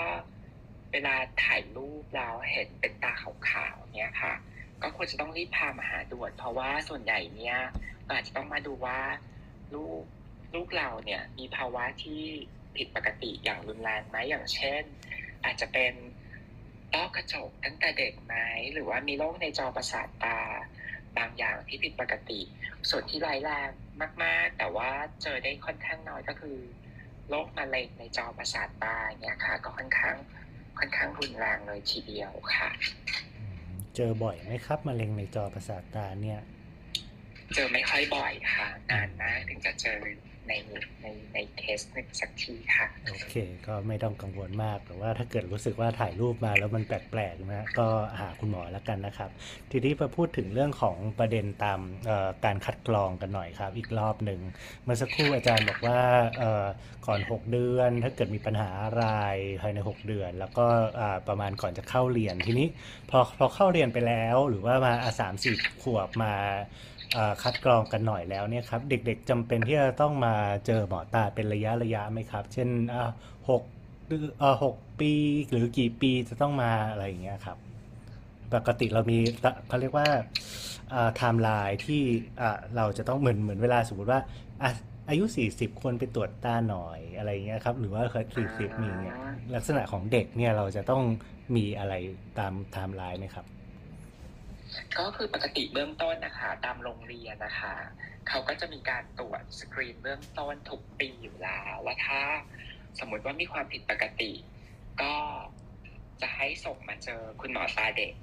เวลาถ่ายรูปแล้วเห็นเป็นตาขาวๆเนี้ยค่ะ ก็ควรจะต้องรีบพามาหาด่วน เพราะว่าส่วนใหญ่เนี่ยอาจจะต้องมาดูว่า ลูกลูกเราเนี่ยมีภาวะที่ผิดปกติอย่างรุนแรงไหมอย่างเช่น อาจจะเป็นต้อกระจกตั้งแต่เด็กไหมหรือว่ามีโรคในจอประสาทตาบางอย่างที่ผิดปกติ ส่วนที่ร้ายแรงมาก ๆ แต่ว่าเจอได้ค่อนข้างน้อยก็คือโรคมะเร็งในจอประสาทตาเนี่ยค่ะ ก็ค่อนข้างค่อนข้างรุนแรงเลยทีเดียวค่ะ เจอบ่อยไหมครับมะเร็งในจอประสาทตาเนี่ย เจอไม่ค่อยบ่อยค่ะ นานมากถึงจะเจอในในในเคสหนึ่งสักทีค่ะ โอเค ก็ไม่ต้องกังวลมากแต่ว่าถ้าเกิดรู้สึกว่าถ่ายรูปมาแล้วมันแปลกๆนะก็หาคุณหมอแล้วกันนะครับ ทีนี้มาพูดถึงเรื่องของประเด็นตามการคัดกรองกันหน่อยครับ อีกรอบหนึ่งเมื่อสักครู่อาจารย์บอกว่าก่อน 6 เดือน ถ้าเกิดมีปัญหาอะไรภายใน 6 เดือน แล้วก็ประมาณก่อนจะเข้าเรียนทีนี้พอพอเข้าเรียนไปแล้วหรือว่ามาสามสี่ขวบมา คัดกรองกันหน่อยแล้วเนี่ยครับเด็กๆจำเป็นที่จะต้องมาเจอหมอตาเป็นระยะระยะไหมครับ เช่นอ่าหกเดือนเอ่อหกปีหรือกี่ปีจะต้องมาอะไรอย่างเงี้ยครับ ปกติเรามีตะเขาเรียกว่าไทม์ไลน์ที่อ่าเราจะต้องเหมือนเหมือนเวลาสมมติว่าอะอายุ 40 ควรไปตรวจตาหน่อยอะไรอย่างเงี้ยครับ หรือว่าเคย40 มีเนี่ยลักษณะของเด็กเนี่ยเราจะต้องมีอะไรตามไทม์ไลน์ไหมครับ ก็คือปกติเบื้องต้นนะคะ ตามโรงเรียนนะคะ เขาก็จะมีการตรวจสกรีนเบื้องต้นทุกปีอยู่แล้วว่าถ้าสมมติว่ามีความผิดปกติ ก็จะให้ส่งมาเจอคุณหมอตาเด็ก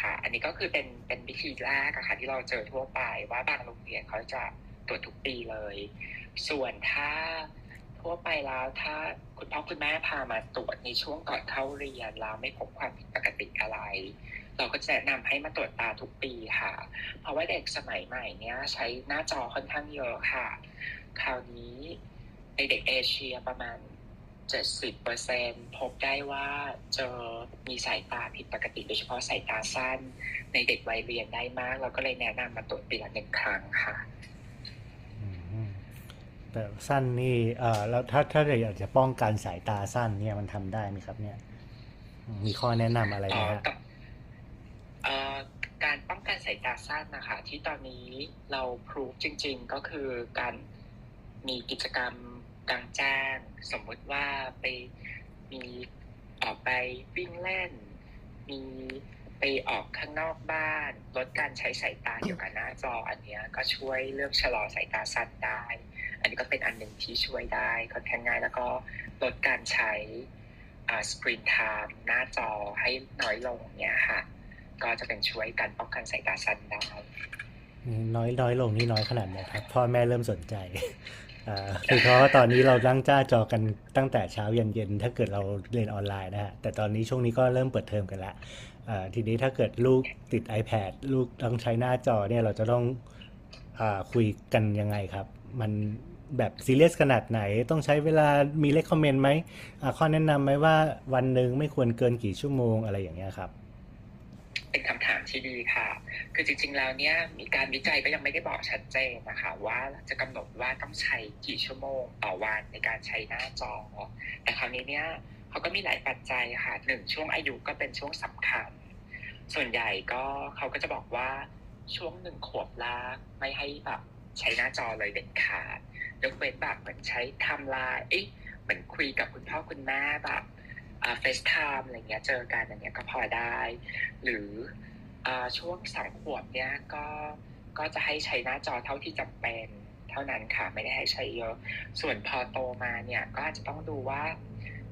ค่ะ อันนี้ก็คือเป็นเป็นวิธีแรกอะค่ะที่เราเจอทั่วไปว่าบางโรงเรียนเขาจะตรวจทุกปีเลย ส่วนถ้าทั่วไปแล้วถ้าคุณพ่อคุณแม่พามาตรวจในช่วงก่อนเข้าเรียนแล้วไม่พบความผิดปกติอะไร เราก็จะแนะนำให้มาตรวจตาทุกปีค่ะ เพราะว่าเด็กสมัยใหม่เนี้ยใช้หน้าจอค่อนข้างเยอะค่ะ คราวนี้ในเด็กเอเชียประมาณ 70%พบได้ว่าเจอมีสายตาผิดปกติโดยเฉพาะสายตาสั้น ในเด็กวัยเรียนได้มาก เราก็เลยแนะนำมาตรวจปีละหนึ่งครั้งค่ะอืมแต่สั้นนี่เอ่อแล้วถ้าถ้าอยากจะป้องกันสายตาสั้นเนี่ยมันทำได้ไหมครับ เนี่ย มีข้อแนะนำอะไรไหมฮะเอ่อเอ่อ การป้องกันสายตาสั้นนะคะ ที่ตอนนี้เราพรูฟจริง ๆ ก็คือการมีกิจกรรมกลางแจ้งสมมุติว่าไปมีออกไปวิ่งเล่น มีไปออกข้างนอกบ้านลดการใช้สายตาอยู่กับหน้าจออันเนี้ยก็ช่วยเรื่องชะลอสายตาสั้นได้ อันนี้ก็เป็นอันหนึ่งที่ช่วยได้ค่อนข้างง่ายแล้วก็ลดการใช้สกรีนไทม์หน้าจอให้น้อยลงเนี้ยค่ะ ก็จะเป็นช่วยการป้องกันสายตาสั้นได้น้อยน้อยลงนี่น้อยขนาดไหนครับ พ่อแม่เริ่มสนใจคือเพราะว่าตอนนี้เราตั้งจ้าจอกันตั้งแต่เช้ายันเย็นถ้าเกิดเราเรียนออนไลน์นะฮะแต่ตอนนี้ช่วงนี้ก็เริ่มเปิดเทอมกันละทีนี้ถ้าเกิดลูกติด iPad ลูกต้องใช้หน้าจอเนี่ยเราจะต้องอคุยกันยังไงครับ มันแบบซีเรียสขนาดไหนต้องใช้เวลามีเลคคอมเมนต์ไหมข้อแนะนำไหมว่าวันหนึ่งไม่ควรเกินกี่ชั่วโมงอะไรอย่างเงี้ยครับ เป็นคำถามที่ดีค่ะ คือจริง ๆ แล้วเนี่ยมีการวิจัยก็ยังไม่ได้บอกชัดเจนนะคะ ว่าจะกำหนดว่าต้องใช้กี่ชั่วโมงต่อวันในการใช้หน้าจอ แต่คราวนี้เนี่ยเขาก็มีหลายปัจจัยค่ะหนึ่งช่วงอายุก็เป็นช่วงสำคัญ ส่วนใหญ่ก็เขาก็จะบอกว่าช่วงหนึ่งขวบแรกไม่ให้แบบใช้หน้าจอเลยเด็ดขาดยกเว้นแบบเหมือนใช้ทม์ไลน์เอ๊ะเหมือนคุยกับคุณพ่อคุณแม่แบบ FaceTime อะไรเงี้ยเจอกันอย่างเงี้ยก็พอได้ หรืออาช่วงสามขวบเนี่ยก็ก็จะให้ใช้หน้าจอเท่าที่จำเป็นเท่านั้นค่ะไม่ได้ให้ใช้เยอะ ส่วนพอโตมาเนี่ยก็อาจจะต้องดูว่า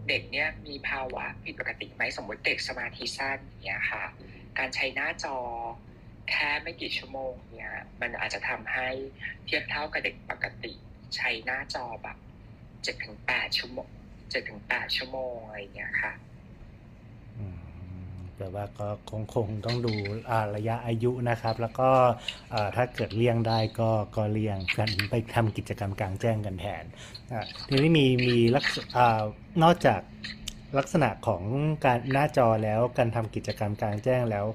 เด็กเนี่ยมีภาวะผิดปกติไหมสมมติเด็กสมาธิสั้นอย่างเนี่ยค่ะ การใช้หน้าจอแค่ไม่กี่ชั่วโมงเนี่ยมันอาจจะทำให้เทียบเท่ากับเด็กปกติ ใช้หน้าจอแบบเจ็ดถึงแปดชั่วโมง เจ็ดถึงแปดชั่วโมงอะไรอย่างเงี้ยค่ะอืมแต่ว่าก็คงคงต้องดูระยะอายุนะครับ แล้วก็ถ้าเกิดเลี่ยงได้ก็ก็เลี่ยงกันไปทำกิจกรรมกลางแจ้งกันแทนอะทีนี้มีมีลักษอ่านอกจากลักษณะของการหน้าจอแล้วการทำกิจกรรมกลางแจ้งแล้ว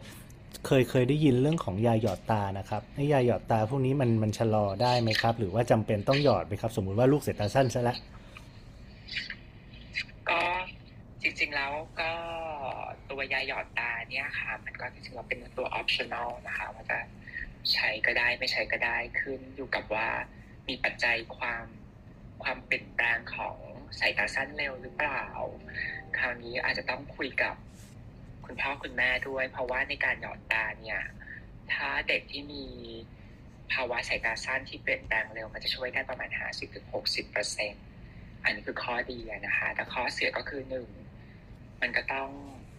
เคยเคยได้ยินเรื่องของยาหยอดตานะครับไอ้ยาหยอดตาพวกนี้มันมันชะลอได้ไหมครับ หรือว่าจำเป็นต้องหยอดไหมครับ สมมุติว่าลูกเสายตาสั้นซะแล้ว จริงๆแล้วก็ตัวยาหยอดตาเนี่ยค่ะ มันก็จริงๆแล้วเป็นตัว optional นะคะว่าจะใช้ก็ได้ไม่ใช้ก็ได้ขึ้นอยู่กับว่ามีปัจจัยความความเปลี่ยนแปลงของสายตาสั้นเร็วหรือเปล่า คราวนี้อาจจะต้องคุยกับคุณพ่อคุณแม่ด้วย เพราะว่าในการหยอดตาเนี่ย ถ้าเด็กที่มีภาวะสายตาสั้นที่เปลี่ยนแปลงเร็วมันจะช่วยได้ประมาณ 50-60เปอร์เซ็นอันนี้คือข้อดีนะคะ แต่ข้อเสียก็คือหนึ่ง มันก็ต้อง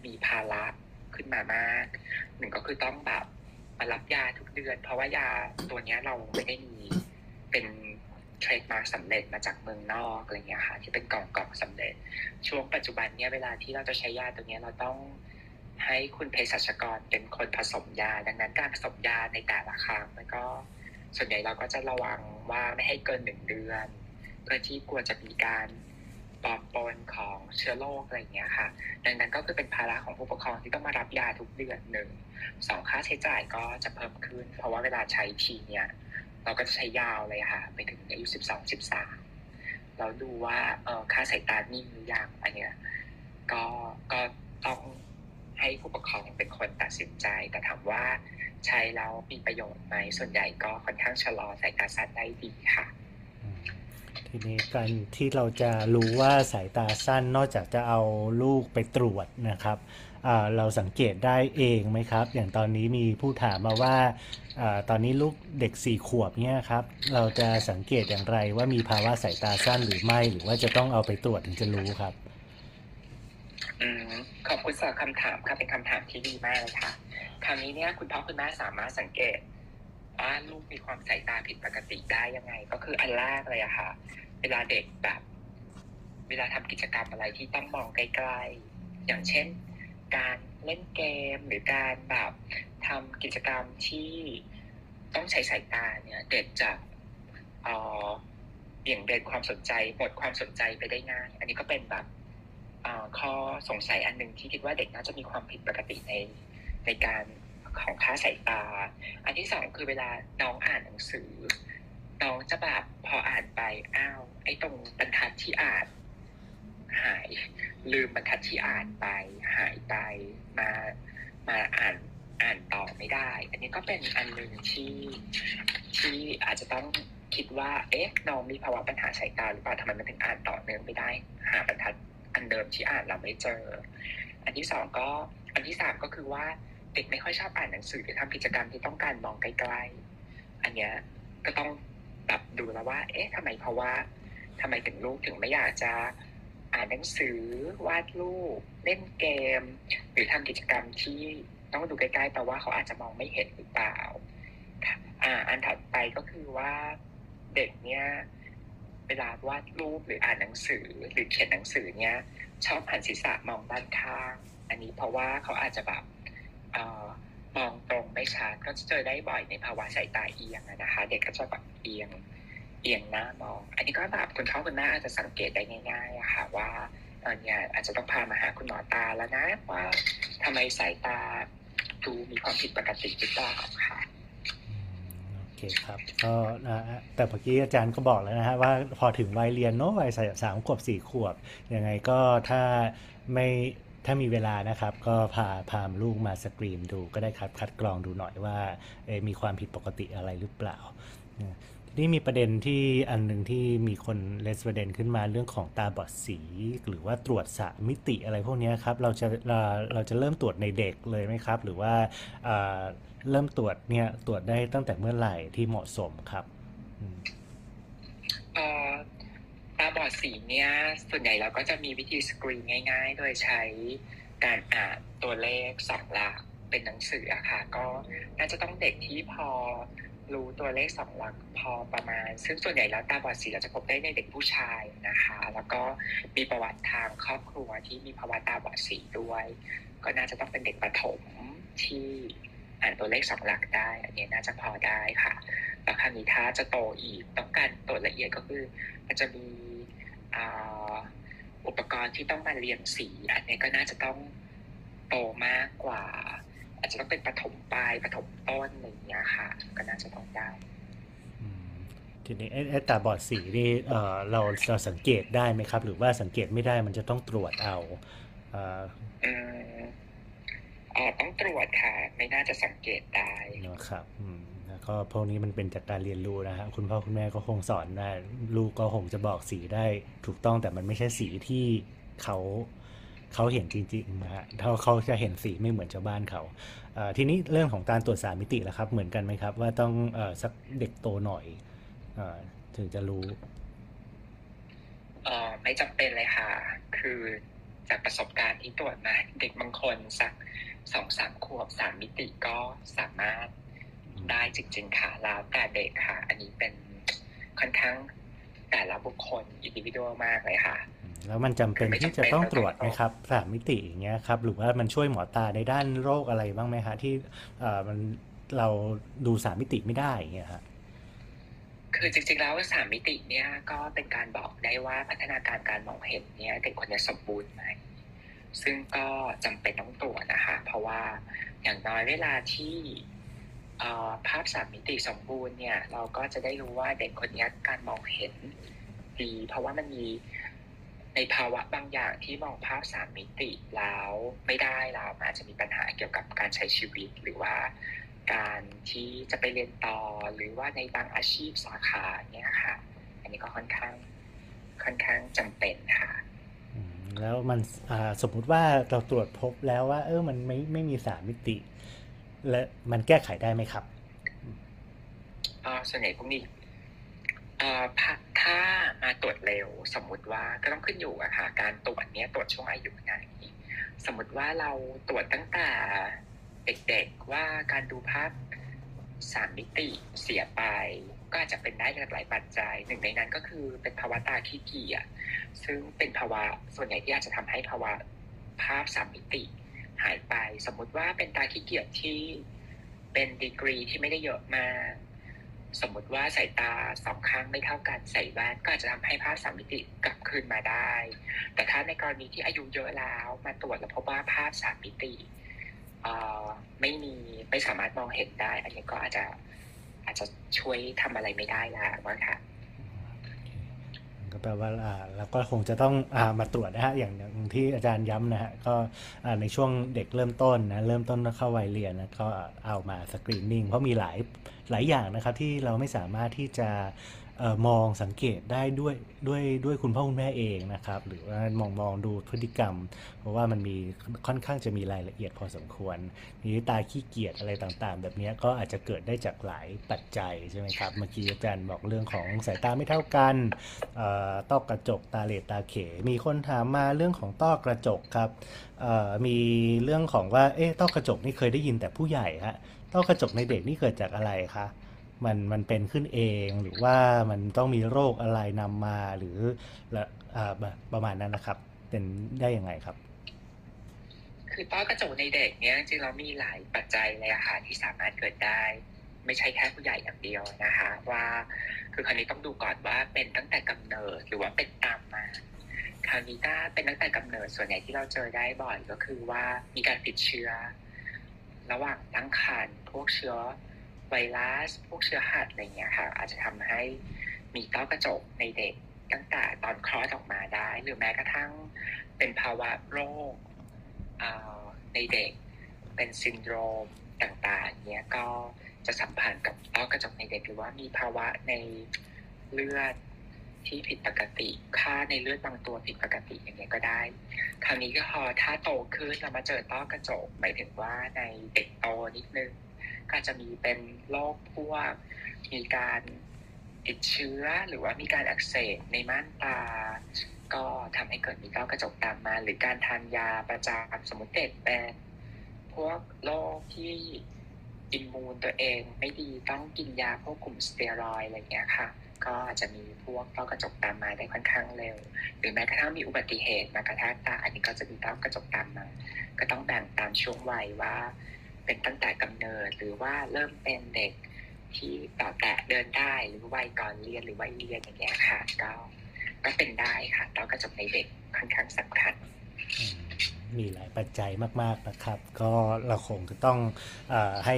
มีภาระขึ้นมามาก หนึ่งก็คือต้องแบบมารับยาทุกเดือน เพราะว่ายาตัวเนี้ยเราไม่ได้มีเป็นเทรดมาสำเร็จมาจากเมืองนอกอะไรเงี้ยค่ะ ที่เป็นกล่องกล่องสำเร็จ ช่วงปัจจุบันเนี่ยเวลาที่เราจะใช้ยาตัวเนี้ยเราต้องให้คุณเภสัชกรเป็นคนผสมยา ดังนั้นการผสมยาในแต่ละครั้งมันก็ส่วนใหญ่เราก็จะระวังว่าไม่ให้เกินหนึ่งเดือน เพื่อที่กลัวจะมีการ ปลอมปนของเชื้อโรคอะไรอย่างเงี้ยค่ะ ดังนั้นก็คือเป็นภาระของผู้ปกครองที่ต้องมารับยาทุกเดือนหนึ่งสองค่าใช้จ่ายก็จะเพิ่มขึ้น เพราะว่าเวลาใช้ทีเนี่ยเราก็จะใช้ยาวเลยค่ะ ไปถึงอายุสิบสองสิบสามเราดูว่าเออค่าสายตานิ่งหรือยังอันเนี้ยก็ก็ต้องให้ผู้ปกครองเป็นคนตัดสินใจ แต่ถามว่าใช้แล้วมีประโยชน์ไหมส่วนใหญ่ก็ค่อนข้างชะลอสายตาสั้นได้ดีค่ะ ทีนี้การที่เราจะรู้ว่าสายตาสั้นนอกจากจะเอาลูกไปตรวจนะครับเราสังเกตได้เองไหมครับ อย่างตอนนี้มีผู้ถามมาว่าอตอนนี้ลูกเด็กสี่ขวบเนี่ยครับ เราจะสังเกตอย่างไรว่ามีภาวะสายตาสั้นหรือไม่ หรือว่าจะต้องเอาไปตรวจถึงจะรู้ครับอขอบคุณสำหรับคำถามค่ะเป็นคำถามที่ดีมากเลยค่ะคราวนี้เนี่ยคุณพ่อคุณแม่สามารถสังเกต ว่าลูกมีความสายตาผิดปกติได้ยังไง ก็คืออันแรกเลยอะค่ะ เวลาเด็กแบบ เวลาทำกิจกรรมอะไรที่ต้องมองใกลๆ อย่างเช่น การเล่นเกมหรือการแบบทำกิจกรรมที่ต้องใช้สายตาเนี่ย เด็กจะเอ่อเบี่ยงเบนความสนใจหมดความสนใจไปได้ง่ายอันนี้ก็เป็นแบบอ่อข้อสงสัยอันหนึ่งที่คิดว่าเด็กน่าจะมีความผิดปกติในในการ ของค่าสายตา อันที่สองคือเวลาน้องอ่านหนังสือ น้องจะแบบพออ่านไปอ้าวไอ้ตรงบรรทัดที่อ่านหาย ลืมบรรทัดที่อ่านไปหายไปมามาอ่านอ่านต่อไม่ได้ อันนี้ก็เป็นอันหนึ่งที่ที่อาจจะต้องคิดว่า เอ๊ะ น้องมีภาวะปัญหาสายตาหรือเปล่าทำไมมันถึงอ่านต่อเนื่องไม่ได้ หาบรรทัดอันเดิมที่อ่านเราไม่เจอ อันที่สองก็ อันที่สามก็คือว่า เด็กไม่ค่อยชอบอ่านหนังสือหรือทำกิจกรรมที่ต้องการมองใกลๆอันเนี้ยก็ต้องแบบดูแล้วว่า เอ๊ะทำไมเพราะว่าทำไมถึงลูกถึงไม่อยากจะอ่านหนังสือวาดรูปเล่นเกม หรือทำกิจกรรมที่ต้องดูใกล้ๆแปลว่าเขาอาจจะมองไม่เห็นหรือเปล่าอ่า อันถัดไปก็คือว่าเด็กเนี่ยเวลาวาดรูปหรืออ่านหนังสือหรือเขียนหนังสือเนี่ยชอบหันศีรษะมองด้านข้าง อันนี้เพราะว่าเขาอาจจะแบบ มองตรงไม่ชัดก็จะเจอได้บ่อยในภาวะสายตาเอียงนะคะ เด็กก็จะแบบเอียงเอียงหน้ามอง อันนี้ก็แบบคุณพ่อคุณแม่อาจจะสังเกตได้ง่ายๆค่ะว่าเออเนี่ยอาจจะต้องพามาหาคุณหมอตาแล้วนะว่าทำไมสายตาดูมีความผิดปกติหรือเปล่าค่ะโอเคครับก็นะฮะแต่เมื่อกี้อาจารย์ก็บอกแล้วนะฮะว่าพอถึงวัยเรียนเนาะวัยสามขวบสี่ขวบยังไงก็ถ้าไม่ ถ้ามีเวลานะครับก็พาพาลูกมาสกรีนดูก็ได้ครับคัดกรองดูหน่อยว่าเอ่อมีความผิดปกติอะไรหรือเปล่านะทีนี่มีประเด็นที่อันหนึ่งที่มีคนเลสประเด็นขึ้นมาเรื่องของตาบอดสี หรือว่าตรวจสามมิติอะไรพวกนี้ครับเราจะเราเราจะเริ่มตรวจในเด็กเลยไหมครับ หรือว่าเอ่อเริ่มตรวจเนี่ยตรวจได้ตั้งแต่เมื่อไหร่ที่เหมาะสมครับ บอดสีเนี่ยส่วนใหญ่เราก็จะมีวิธีสกรีนง่าย ๆ โดยใช้การอ่านตัวเลขสองหลักเป็นหนังสืออะค่ะ ก็น่าจะต้องเด็กที่พอรู้ตัวเลขสองหลักพอประมาณ ซึ่งส่วนใหญ่แล้วตาบอดสีเราจะพบได้ในเด็กผู้ชายนะคะ แล้วก็มีประวัติทางครอบครัวที่มีภาวะตาบอดสีด้วย ก็น่าจะต้องเป็นเด็กประถมที่อ่านตัวเลขสองหลักได้ อันนี้น่าจะพอได้ค่ะแล้วคราวนี้ถ้าจะโตอีกต้องการตรวจละเอียดก็คือมันจะมี อ่าอุปกรณ์ที่ต้องมาเรียงสี อันนี้ก็น่าจะต้องโตมากกว่า อาจจะต้องเป็นปฐมปลายปฐมต้นอะไรอย่างเงี้ยค่ะ ก็น่าจะต้องได้อืมทีนี้ไอ้ไอ้ตาบอดสีนี่เอ่อเราเราสังเกตได้ไหมครับ หรือว่าสังเกตไม่ได้มันจะต้องตรวจเอาเอ่ออืมอ๋อต้องตรวจค่ะ ไม่น่าจะสังเกตได้นะครับ อืมแล้ว ก็พวกนี้มันเป็นจากการเรียนรู้นะฮะคุณพ่อคุณแม่ก็คงสอนได้ลูกก็คงจะบอกสีได้ถูกต้องแต่มันไม่ใช่สีที่เขาเขาเห็นจริงๆนะฮะเขาเขาจะเห็นสีไม่เหมือนชาวบ้านเขา ทีนี้เรื่องของการตรวจสามมิติแล่ะครับ เหมือนกันไหมครับ ว่าต้องเอ่อสักเด็กโตหน่อยอถึงจะรู้เออไม่จำเป็นเลยค่ะ คือจากประสบการณ์ที่ตรวจมา เด็กบางคนสักสองสามขวบสามมิติก็สามารถ ได้จริงๆค่ะแล้วแต่เด็กค่ะ อันนี้เป็นค่อนข้างแต่ละบุคคลอินดิวิวมากเลยค่ะ แล้วมันจำเป็นที่จะต้องตรวจไหมครับสามมิติอย่างเงี้ยครับ หรือว่ามันช่วยหมอตาในด้านโรคอะไรบ้างไหมฮะที่เอ่อมันเราดูสามมิติไม่ได้อย่างเงี้ยฮะคือจริงๆแล้วสามมิติเนี่ยก็เป็นการบอกได้ว่าพัฒนาการการมองเห็นเนี่ยเด็กคนนี้สมบูรณ์ไหมซึ่งก็จำเป็นต้องตรวจนะคะ เพราะว่าอย่างน้อยเวลาที่เอ่อ ภาพสามมิติสมบูรณ์เนี่ยเราก็จะได้รู้ว่าเด็กคนนี้การมองเห็นดี เพราะว่ามันมีในภาวะบางอย่างที่มองภาพสามมิติแล้วไม่ได้แล้วอาจจะมีปัญหาเกี่ยวกับการใช้ชีวิตหรือว่าการที่จะไปเรียนต่อหรือว่าในบางอาชีพสาขาเนี้ยค่ะ อันนี้ก็ค่อนข้างค่อนข้างจำเป็นค่ะแล้วมันสมมุติว่าเราตรวจพบแล้วว่า เออมันไม่ไม่มีสามมิติ และมันแก้ไขได้ไหมครับอ่อส่วนใหญ่พวกนี้ถ้ามาตรวจเร็วสมมุติว่าก็ต้องขึ้นอยู่อะค่ะการตรวจเนี้ยตรวจช่วงอายุไหนสมมติว่าเราตรวจตั้งแต่เด็กๆว่าการดูภาพสามมิติเสียไป ก็อาจจะเป็นได้จากหลายปัจจัยหนึ่งในนั้นก็คือเป็นภาวะตาขี้เกียจซึ่งเป็นภาวะส่วนใหญ่ที่อาจจะทำให้ภาวะภาพสามมิติ หายไป สมมุติว่าเป็นตาขี้เกียจที่เป็นดีกรีที่ไม่ได้เยอะมากสมมุติว่าสายตาสองข้างไม่เท่ากันใส่แว่นก็อาจจะทำให้ภาพสามมิติกลับคืนมาได้ แต่ถ้าในกรณีที่อายุเยอะแล้วมาตรวจแล้วพบว่าภาพสามมิติอ่อไม่มีไม่สามารถมองเห็นได้ อันนี้ก็อาจจะอาจจะช่วยทำอะไรไม่ได้แล้วว่าค่ะ ก็แปลว่าเราก็คงจะต้องอามาตรวจนะฮะอย่างที่อาจารย์ย้ำนะฮะก็ในช่วงเด็กเริ่มต้นนะเริ่มต้นเข้าวัยเรียนนะก็เอามาสกรีนนิ่งเพราะมีหลายหลายอย่างนะครับที่เราไม่สามารถที่จะ มองสังเกตได้ด้วยด้วยด้วยคุณพ่อคุณแม่เองนะครับ หรือว่ามองมองดูพฤติกรรม เพราะว่ามันมีค่อนข้างจะมีรายละเอียดพอสมควรนี้ตาขี้เกียจอะไรต่างๆ แบบนี้ก็อาจจะเกิดได้จากหลายปัจจัยใช่ไหมครับ เมื่อกี้อาจารย์บอกเรื่องของสายตาไม่เท่ากันต้อกระจกตาเหลดตาเข มีคนถามมาเรื่องของต้อกระจกครับมีเรื่องของว่าเอ๊ะต้อกระจกนี่เคยได้ยินแต่ผู้ใหญ่ฮะต้อกระจกในเด็กนี่เกิดจากอะไรคะ มันมันเป็นขึ้นเองหรือว่ามันต้องมีโรคอะไรนำมาหรือละอ่าประมาณนั้นนะครับ เป็นได้ยังไงครับ คือต้อกระจกในเด็กเนี้ยจริงเรามีหลายปัจจัยเลยอะค่ะที่สามารถเกิดได้ ไม่ใช่แค่ผู้ใหญ่อย่างเดียวนะคะ ว่าคือคราวนี้ต้องดูก่อนว่าเป็นตั้งแต่กำเนิดหรือว่าเป็นตามมาคราวนี้ถ้าเป็นตั้งแต่กำเนิดส่วนใหญ่ที่เราเจอได้บ่อยก็คือว่ามีการติดเชื้อ ระหว่างตั้งครรภ์พวกเชื้อ ไวรัส พวกเชื้อหัดอะไรเงี้ยค่ะ อาจจะทำให้มีต้อกระจกในเด็กตั้งแต่ตอนคลอดออกมาได้ หรือแม้กระทั่งเป็นภาวะโรคในเด็ก เป็นซินโดรมต่างๆเนี้ยก็จะสัมพันธ์กับต้อกระจกในเด็กหรือว่ามีภาวะในเลือดที่ผิดปกติค่าในเลือดบางตัวผิดปกติอย่างเงี้ยก็ได้ คราวนี้ก็พอถ้าโตขึ้นเรามาเจอต้อกระจกหมายถึงว่าในเด็กโตนิดนึง ก็จะมีเป็นโรคพวกมีการติดเชื้อหรือว่ามีการอักเสบในม่านตา ก็ทำให้เกิดมีต้อกระจกตามมา หรือการทานยาประจำสมมติเด็กเป็นพวกโรคที่อิมมูนตัวเองไม่ดีต้องกินยาพวกกลุ่มสเตียรอยอะไรเงี้ยค่ะ ก็อาจจะมีพวกต้อกระจกตามมาได้ค่อนข้างเร็ว หรือแม้กระทั่งมีอุบัติเหตุมากระแทกตาอันนี้ก็จะมีต้อกระจกตามมา ก็ต้องแบ่งตามช่วงวัยว่า เป็นตั้งแต่กำเนิดหรือว่าเริ่มเป็นเด็กที่ต่อแตะเดินได้หรือวัยก่อนเรียนหรือวัยเรียนอย่างเงี้ยค่ะก็ก็เป็นได้ค่ะต้อกระจกในเด็กค่อนข้างสำคัญมีหลายปัจจัยมาก ๆ นะครับ ก็เราคงจะต้องอให้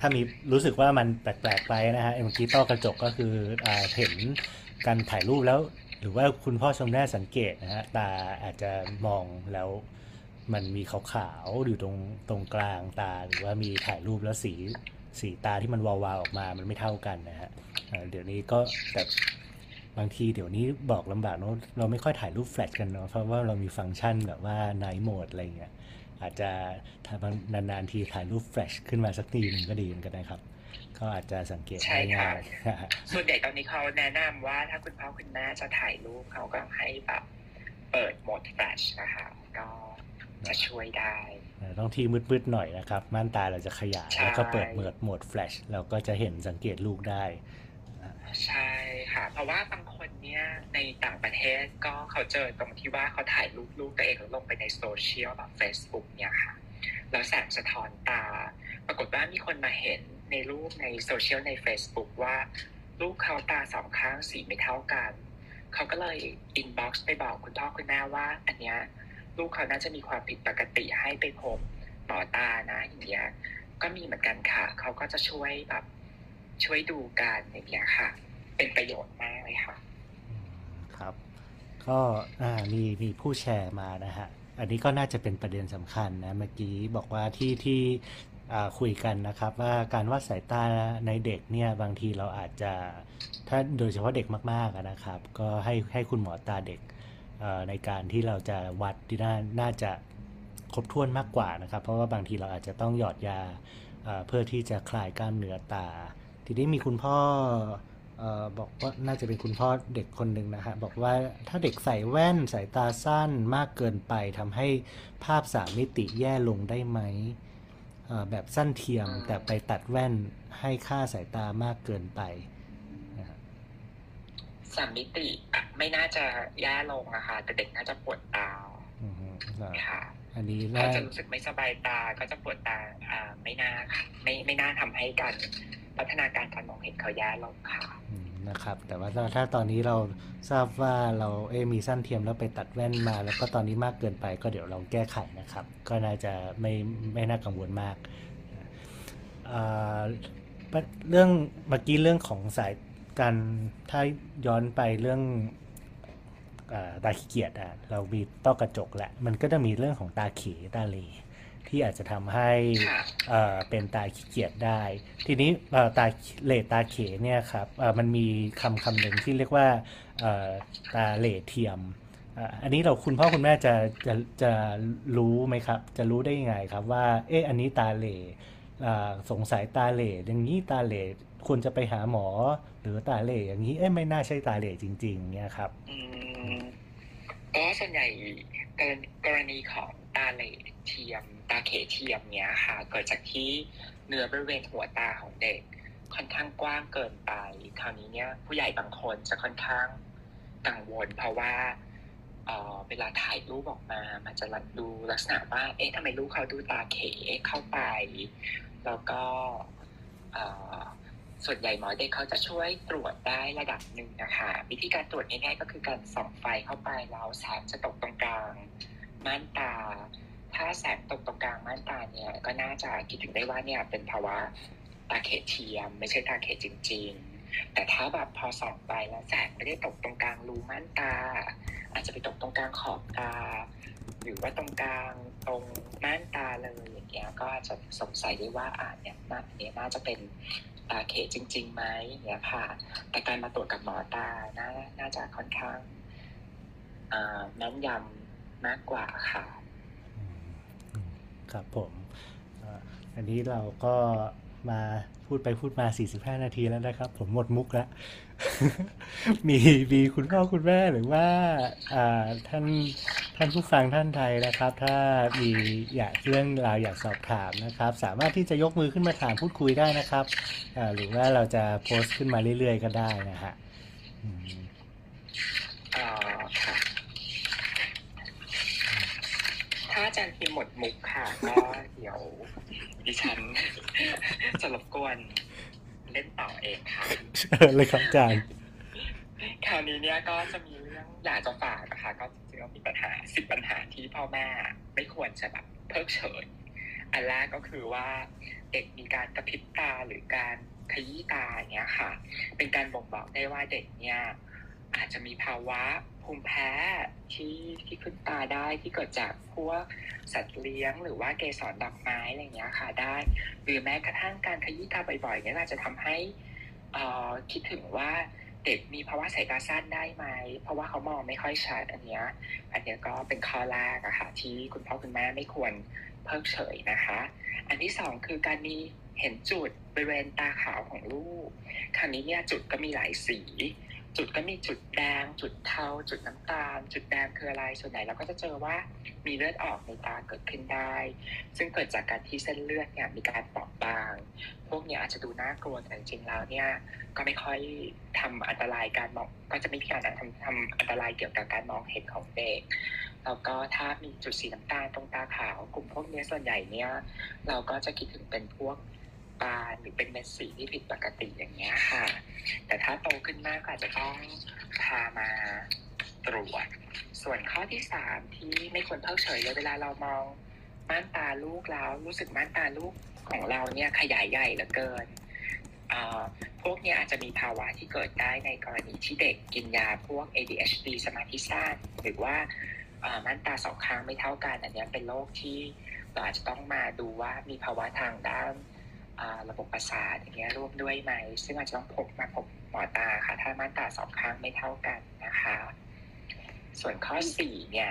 ถ้ามีรู้สึกว่ามันแปลก ๆ ไปนะฮะเมื่อกี้ต้อกระจกก็คืออเห็นการถ่ายรูปแล้ว หรือว่าคุณพ่อชมแม่สังเกตนะฮะตาอาจจะมองแล้ว มันมีขาวๆอยู่ตรงตรงกลางตาหรือว่ามีถ่ายรูปแล้วสีสีตาที่มันวาวๆออกมา มันไม่เท่ากันนะฮะเอ่อเดี๋ยวนี้ก็แต่บางทีเดี๋ยวนี้บอกลำบากเนอะเราไม่ค่อยถ่ายรูปแฟลชกันเนาะเพราะว่าเรามีฟังก์ชันแบบว่าไนท์โหมดอะไรเงี้ยอาจจะถ้าบางนานๆทีถ่ายรูปแฟลชขึ้นมาสักทีหนึ่งก็ดีเหมือนกันนะครับ ก็อาจจะสังเกตใช่ได้ค่ะง่ายส่วนใหญ่ตอนนี้เขาแนะนำว่าถ้าคุณพ่อคุณแม่จะถ่ายรูปเขาก็ให้แบบเปิดโหมดแฟลชนะคะก็ จะช่วยได้ ต้องที่มืดๆหน่อยนะครับ ม่านตาเราจะขยายใช่แล้วก็เปิดโหมดโหมดแฟลชเราก็จะเห็นสังเกตลูกได้ใช่ค่ะ เพราะว่าบางคนเนี่ยในต่างประเทศก็เขาเจอตรงที่ว่าเขาถ่ายรูปลูกตัวเองแล้วลงไปในโซเชียลแบบ Facebook เนี่ยค่ะ แล้วแสงสะท้อนตา ปรากฏว่ามีคนมาเห็นในรูปในโซเชียลใน Facebook ว่าลูกเขาตาสองข้างสีไม่เท่ากัน เขาก็เลยอินบ็อกซ์ไปบอกคุณพ่อคุณแม่ว่า อันเนี้ย ลูกเขาน่าจะมีความผิดปกติให้ไปพบหมอตานะอย่างเงี้ยก็มีเหมือนกันค่ะ เขาก็จะช่วยแบบช่วยดูกันอย่างเงี้ยค่ะ เป็นประโยชน์มากเลยค่ะ ครับ ก็อ่ามีมีผู้แชร์มานะฮะ อันนี้ก็น่าจะเป็นประเด็นสำคัญนะเมื่อกี้บอกว่าที่ที่อ่าคุยกันนะครับว่าการวัดสายตาในเด็กเนี่ยบางทีเราอาจจะถ้าโดยเฉพาะเด็กมากๆนะครับ ก็ให้ให้คุณหมอตาเด็ก ในการที่เราจะวัดที่น่านาจะครบถ้วนมากกว่านะครับ เพราะว่าบางทีเราอาจจะต้องหยอดยาเพื่อที่จะคลายกล้ามเนื้อตา ทีนี้มีคุณพ่ออบอกว่าน่าจะเป็นคุณพ่อเด็กคนหนึ่งนะฮะบอกว่าถ้าเด็กใส่แว่นสายตาสั้นมากเกินไปทำให้ภาพสามมิติแย่ลงได้ไหมแบบสั้นเทียมแต่ไปตัดแว่นให้ค่าสายตามากเกินไป สามมิติอะไม่น่าจะแย่ลงนะคะแต่เด็กน่าจะปวดตาอือฮึอ่าค่ะ อันนี้เขาน่าจะรู้สึกไม่สบายตาก็จะปวดตาอ่าไม่น่าค่ะไม่ไม่น่าทำให้การพัฒนาการการมองเห็นเขาแย่ลงค่ะอืมนะครับ แต่ว่าถ้าถ้าตอนนี้เราทราบว่าเราเอะมีสั้นเทียมแล้วไปตัดแว่นมา แล้วก็ตอนนี้มากเกินไปก็เดี๋ยวลองแก้ไขนะครับ ก็น่าจะไม่ไม่น่ากังวลมากอ่าเรื่องเมื่อกี้เรื่องของสาย การถ้าย้อนไปเรื่องอาตาขี้เกียจอะเรามีต้อกระจกแหละ มันก็จะมีเรื่องของตาเขตาเหลที่อาจจะทำให้ค่ะเอ่อเป็นตาขี้เกียจได้ ทีนี้เอ่อตาเหลตาเขเนี่ยครับเอ่อมันมีคำคำหนึ่งที่เรียกว่าเอ่อตาเหลเทียมอะอันนี้เราคุณพ่อคุณแม่จะจะจะรู้ไหมครับ จะรู้ได้ยังไงครับว่าเอ๊ะอันนี้ตาเหลอ่าสงสัยตาเหล่อย่างนี้ตาเหล่ควรจะไปหาหมอ หรือตาเหล่อย่างนี้เอ้ยไม่น่าใช่ตาเหล่จริง ๆ เนี่ยครับอืมก็ส่วนใหญ่กรณีกรณีของตาเหล่เทียม ตาเขเทียมเนี้ยค่ะ เกิดจากที่เนื้อบริเวณหัวตาของเด็ก ค่อนข้างกว้างเกินไป คราวนี้เนี่ย ผู้ใหญ่บางคนจะค่อนข้างกังวล เพราะว่าเออเวลาถ่ายรูปออกมา มันจะดูลักษณะว่า เอ๊ะทำไมลูกเขาดูตาเขเข้าไป แล้วก็เออ ส่วนใหญ่หมอเด็กเขาจะช่วยตรวจได้ระดับหนึ่งนะคะ วิธีการตรวจง่ายๆก็คือการส่องไฟเข้าไปแล้วแสงจะตกตรงกลางม่านตา ถ้าแสงตกตรงกลางม่านตาเนี่ยก็น่าจะคิดถึงได้ว่าเนี่ยเป็นภาวะตาเขตเทียม ไม่ใช่ตาเขตจริง ๆ แต่ถ้าแบบพอส่องไปแล้วแสงไม่ได้ตกตรงกลางรูม่านตา อาจจะไปตกตรงกลางขอบตา หรือว่าตรงกลางตรงม่านตาเลยอย่างเงี้ยก็อาจจะสงสัยได้ว่าอ่าเนี่ยน่าเนี่ยน่าจะเป็น ตาเขจริง ๆ ไหมเนี่ยค่ะ แต่การมาตรวจกับหมอตาน่าน่าจะค่อนข้างแม่นยำมากกว่าค่ะ ครับผม อันนี้เราก็ มาพูดไปพูดมา 45 นาทีแล้วนะครับ ผมหมดมุกแล้ว มีมีคุณพ่อคุณแม่หรือว่าท่านท่านผู้ฟังท่านไทยนะครับ ถ้ามีอยากเรื่องราวอยากสอบถามนะครับ สามารถที่จะยกมือขึ้นมาถามพูดคุยได้นะครับหรือว่าเราจะโพสต์ขึ้นมาเรื่อยๆ ก็ได้นะฮะถ้าอาจารย์พิมหมดมุกค่ะก็เดี๋ยว ดิฉันจะรบกวนเล่นต่อเองค่ะเชิญเลยครับอาจารย์คราวนี้เนี่ยก็จะมีเรื่องอยากจะฝากนะคะก็จริงๆก็มีปัญหาสิบปัญหาที่พ่อแม่ไม่ควรจะแบบเพิกเฉยอันแรกก็คือว่าเด็กมีการกระพริบตาหรือการขยี้ตาอย่างเงี้ยค่ะ เป็นการบ่งบอกได้ว่าเด็กเนี่ยอาจจะมีภาวะ ภูมิแพ้ที่ที่ขึ้นตาได้ที่เกิดจากพวกสัตว์เลี้ยง หรือว่าเกสรดอกไม้อะไรอย่างเงี้ยค่ะได้ หรือแม้กระทั่งการขยี้ตาบ่อยๆเนี่ยอาจจะทำให้เอ่อคิดถึงว่าเด็กมีภาวะสายตาสั้นได้ไหม เพราะว่าเขามองไม่ค่อยชัดอันเนี้ยอันเนี้ยก็เป็นข้อแรกอะค่ะที่คุณพ่อคุณแม่ไม่ควรเพิกเฉยนะคะ อันที่สองคือการมีเห็นจุดบริเวณตาขาวของลูกคราวนี้เนี่ยจุดก็มีหลายสี จุดก็มีจุดแดง จุดเทา จุดน้ำตาล จุดแดงคืออะไรส่วนใหญ่เราก็จะเจอว่ามีเลือดออกในตาเกิดขึ้นได้ ซึ่งเกิดจากการที่เส้นเลือดเนี่ยมีการเปราะบาง พวกเนี้ยอาจจะดูน่ากลัวแต่จริงๆแล้วเนี่ยก็ไม่ค่อยทำอันตรายการมองก็จะไม่มีการทำทำอันตรายเกี่ยวกับการมองเห็นของเด็กแล้วก็ถ้ามีจุดสีน้ำตาลตรงตาขาวกลุ่มพวกนี้ส่วนใหญ่เนี่ยเราก็จะคิดถึงเป็นพวก ปานหรือเป็นเม็ดสีที่ผิดปกติอย่างเงี้ยค่ะ แต่ถ้าโตขึ้นมากก็อาจจะต้องพามาตรวจ ส่วนข้อที่สามที่ไม่ควรเพิกเฉยเลยเวลาเรามองม่านตาลูกแล้วรู้สึกม่านตาลูกของเราเนี่ยขยายใหญ่เหลือเกินพวกนี้อาจจะมีภาวะที่เกิดได้ในกรณีที่เด็กกินยาพวก ADHD สมาธิสั้นหรือว่าม่านตาสองข้างไม่เท่ากันอันนี้เป็นโรคที่เราอาจจะต้องมาดูว่ามีภาวะทางด้าน ระบบประสาทอย่างเงี้ยร่วมด้วยไหม ซึ่งอาจจะต้องพบมาพบหมอตาค่ะ ถ้าม่านตาสองข้างไม่เท่ากันนะคะ ส่วนข้อสี่เนี่ย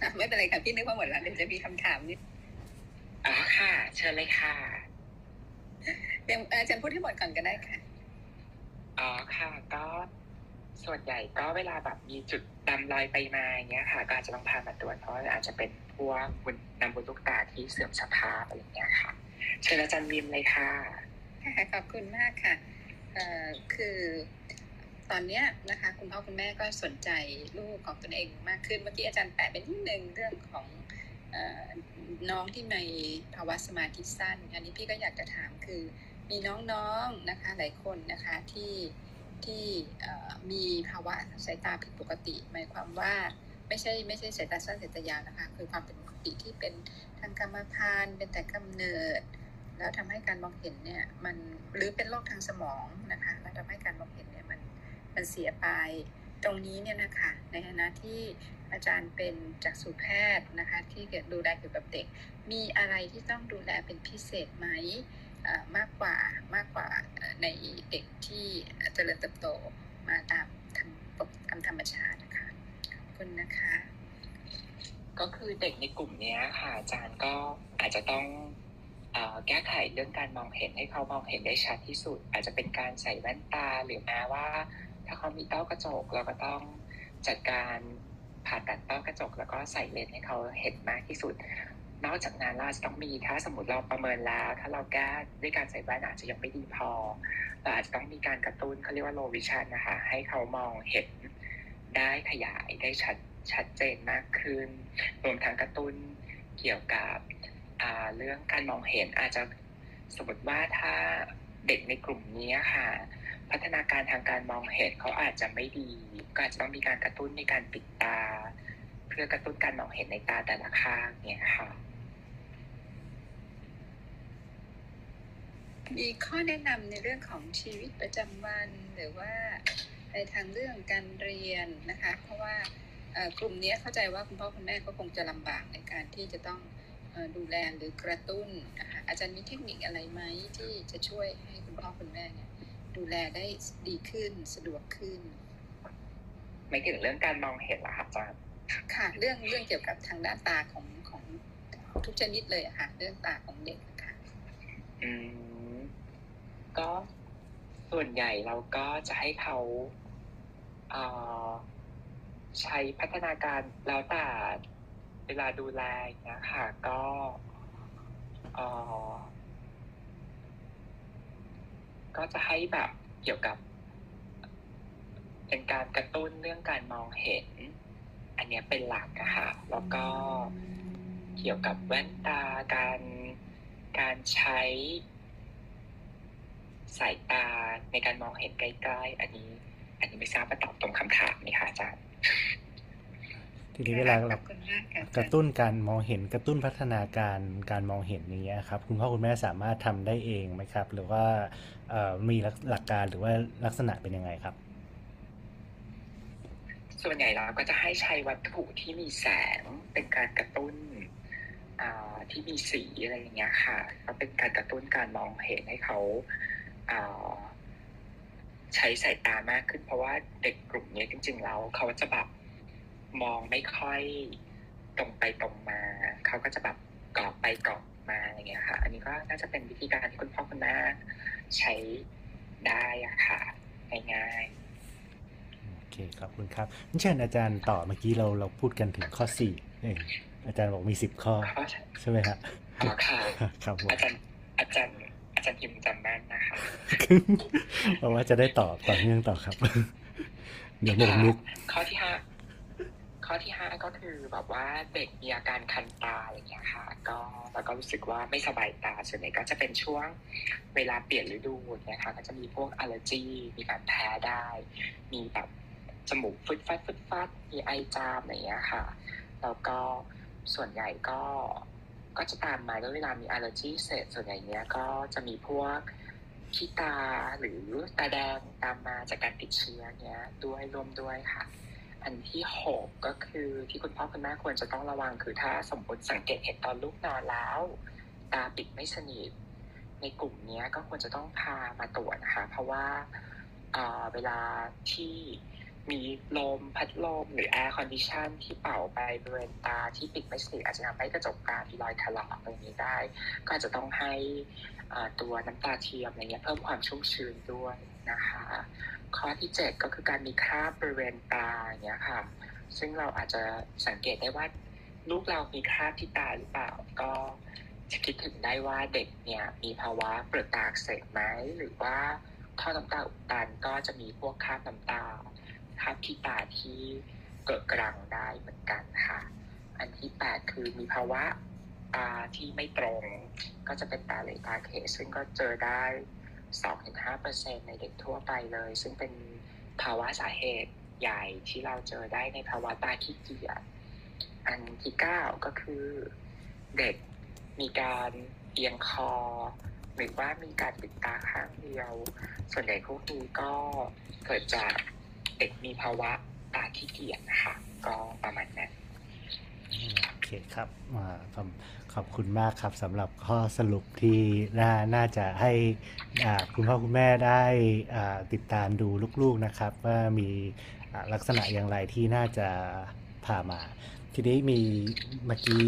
อะไม่เป็นไรค่ะพี่นึกว่าหมดแล้วเดี๋ยวจะมีคำถามนิดอ๋อค่ะ เชิญเลยค่ะเดี๋ยวเอ่ออาจารย์พูดให้หมดก่อนก็ได้ค่ะอ๋อค่ะ ก็ส่วนใหญ่ก็เวลาแบบมีจุดดำลอยไปมาอย่างเงี้ยค่ะ ก็อาจจะต้องพามาตรวจเพราะอาจจะเป็นพวกบุญนำบุญลูกตาที่เสื่อมสภาพอะไรอย่างเงี้ยค่ะ เชิญอาจารย์วิมเลยค่ะค่ะขอบคุณมากค่ะคือตอนนี้นะคะคุณพ่อคุณแม่ก็สนใจลูกของตนเองมากขึ้นเมื่อกี้อาจารย์แปะเป็นนิดนึงเรื่องของน้องที่มีภาวะสมาธิสั้น อันนี้พี่ก็อยากจะถามคือมีน้องๆนะคะหลายคนนะคะที่ที่มีภาวะสายตาผิดปกติ หมายความว่า ไม่ใช่ไม่ใช่สายตาสั้นสายตายาวนะคะ คือความเป็นปกติที่เป็นทางกรรมพันธุ์เป็นแต่กำเนิด แล้วทำให้การมองเห็นเนี่ยมันหรือเป็นโรคทางสมองนะคะ แล้วทำให้การมองเห็นเนี่ยมันมันเสียไปตรงนี้เนี่ยนะคะในฐานะที่อาจารย์เป็นจักษุแพทย์นะคะ ที่ดูแลเกี่ยวกับเด็ก มีอะไรที่ต้องดูแลเป็นพิเศษไหมมากกว่ามากกว่าในเด็กที่เจริญเติบโตมาตามธรรมตามธรรมชาตินะคะ คุณนะคะ ก็คือเด็กในกลุ่มนี้ค่ะ อาจารย์ก็อาจจะต้องอแก้ไขเรื่องการมองเห็นให้เขามองเห็นได้ชัดที่สุด อาจจะเป็นการใส่แว่นตาหรือแม้ว่า ถ้าเขามีต้อกระจกเราก็ต้องจัดการผ่าตัดต้อกระจก แล้วก็ใส่เลนส์ให้เขาเห็นมากที่สุด นอกจากนั้นเราจะต้องมีถ้าสมมติเราประเมินแล้ว ถ้าเราแก้ด้วยการใส่แว่นอาจจะยังไม่ดีพอเราอาจจะต้องมีการกระตุ้นเขาเรียกว่า low vision นะคะ ให้เขามองเห็น ได้ขยายได้ชัดชัดเจนมากขึ้น รวมทั้งกระตุ้นเกี่ยวกับเรื่องการมองเห็นอาจจะสมมติว่าถ้าเด็กในกลุ่มนี้ค่ะ พัฒนาการทางการมองเห็นเขาอาจจะไม่ดี ก็อาจจะต้องมีการกระตุ้นในการปิดตา เพื่อกระตุ้นการมองเห็นในตาแต่ละข้างเนี่ยค่ะมีข้อแนะนำในเรื่องของชีวิตประจำวันหรือว่า ในทางเรื่องการเรียนนะคะ เพราะว่าเอ่อกลุ่มนี้เข้าใจว่าคุณพ่อคุณแม่ก็คงจะลำบากในการที่จะต้องเอ่อดูแลหรือกระตุ้นนะคะอาจารย์มีเทคนิคอะไรไหมที่จะช่วยให้คุณพ่อคุณแม่เนี่ยดูแลได้ดีขึ้นสะดวกขึ้น ไม่ถึงเรื่องการมองเห็นเหรอคะอาจารย์ค่ะ เรื่องเรื่องเกี่ยวกับทางด้านตาของของทุกชนิดเลยอะค่ะเรื่องตาของเด็กค่ะอืมก็ส่วนใหญ่เราก็จะให้เขาเอ่อ ใช้พัฒนาการแล้วแต่เวลาดูแลอย่างเงี้ยค่ะก็ก็จะให้แบบเกี่ยวกับ เป็นการกระตุ้นเรื่องการมองเห็น อันนี้เป็นหลักอะค่ะแล้วก็เกี่ยวกับแว่นตาการการใช้สายตาในการมองเห็นใกล้ๆ อันนี้ อันนี้ไม่ทราบว่าตอบตรงคำถามไหมคะอาจารย์ทีนี้เวลาขเราอบคุณมากค่ะกระตุ้นการมองเห็นกระตุ้นพัฒนาการการมองเห็นอย่างเงี้ยครับคุณพ่อคุณแม่สามารถทำได้เองไหมครับ หรือว่าเอ่อมีหลักหลักการหรือว่าลักษณะเป็นยังไงครับ ส่วนใหญ่เราก็จะให้ใช้วัตถุที่มีแสงเป็นการกระตุ้นอ่าที่มีสีอะไรอย่างเงี้ยค่ะก็เป็นการกระตุ้นการมองเห็นให้เขาอ่า ใช้สายตามากขึ้น เพราะว่าเด็กกลุ่มนี้จริง ๆ แล้วเขาจะแบบมองไม่ค่อยตรงไปตรงมา เขาก็จะแบบกรอบไปกรอบมาอย่างเงี้ยค่ะ อันนี้ก็น่าจะเป็นวิธีการที่คุณพ่อคุณแม่ใช้ได้อะค่ะง่ายๆโอเคขอบคุณครับงั้นเชิญอาจารย์ต่อเมื่อกี้เราเราพูดกันถึงข้อสี่เองอาจารย์บอกมีสิบข้อข้อใช่ไหมฮะอ๋อค่ะครับผมอาจารย์อาจารย์อา จารย์พิมพ์จำแม่นนะคะเพราะว่าจะได้ตอบต่อเนื่องต่อครับ เดี๋ยวหมกมุก ข้อที่ห้าข้อที่ห้าก็คือแบบว่าเด็กมีอาการคันตาอย่างเงี้ยค่ะ ก็แล้วก็รู้สึกว่าไม่สบายตาส่วนใหญ่ก็จะเป็นช่วงเวลาเปลี่ยนฤดูอย่างเงี้ยค่ะก็จะมีพวก allergy มีการแพ้ได้ มีแบบจมูกฟึดฟัดฟึดฟัดมีไอจามอะไรอย่างเงี้ยค่ะ แล้วก็ส่วนใหญ่ก็ ก็จะตามมาด้วยเวลามี allergy เสร็จส่วนใหญ่เนี้ยก็จะมีพวกขี้ตาหรือตาแดงตามมาจากการติดเชื้อเนี้ยด้วยร่วมด้วยค่ะ อันที่หกก็คือที่คุณพ่อคุณแม่ควรจะต้องระวังคือถ้าสมมติสังเกตเห็นตอนลูกนอนแล้ว ตาปิดไม่สนิทในกลุ่มเนี้ยก็ควรจะต้องพามาตรวจนะคะ เพราะว่าเอ่อเวลาที่ มีลมพัดลมหรือ air condition ที่เป่าไปบริเวณตาที่ปิดไม่สนิทอาจจะทำให้กระจกตามีรอยถลอกตรงนี้ได้ ก็อาจจะต้องให้ตัวน้ำตาเทียมอะไรเงี้ยเพิ่มความชุ่มชื้นด้วยนะคะ ข้อที่ 7 ก็คือการมีคราบบริเวณตาอย่างเงี้ยค่ะ ซึ่งเราอาจจะสังเกตได้ว่าลูกเรามีคราบที่ตาหรือเปล่าก็จะคิดถึงได้ว่าเด็กเนี่ยมีภาวะเปลือกตาเสบไหมหรือว่าท่อน้ำตาอุดตันก็จะมีพวกคราบน้ำตา คราบที่ตาที่เกิดกรังได้เหมือนกันค่ะ อันที่8คือมีภาวะตาที่ไม่ตรง ก็จะเป็นตาเหลตาเขซึ่งก็เจอได้2-5%ในเด็กทั่วไปเลย ซึ่งเป็นภาวะสาเหตุใหญ่ที่เราเจอได้ในภาวะตาขี้เกียจอันที่9ก็คือเด็กมีการเอียงคอ หรือว่ามีการปิดตาข้างเดียว ส่วนใหญ่พวกนี้ก็เกิดจาก เด็กมีภาวะตาขี้เกียจนะคะ ก็ประมาณนั้นโอเคครับขอบขอบคุณมากครับสำหรับข้อสรุปที่น่าน่าจะให้คุณพ่อคุณแม่ได้ติดตามดูลูกๆนะครับ ว่ามีลักษณะอย่างไรที่น่าจะพามา ทีนี้มีเมื่อกี้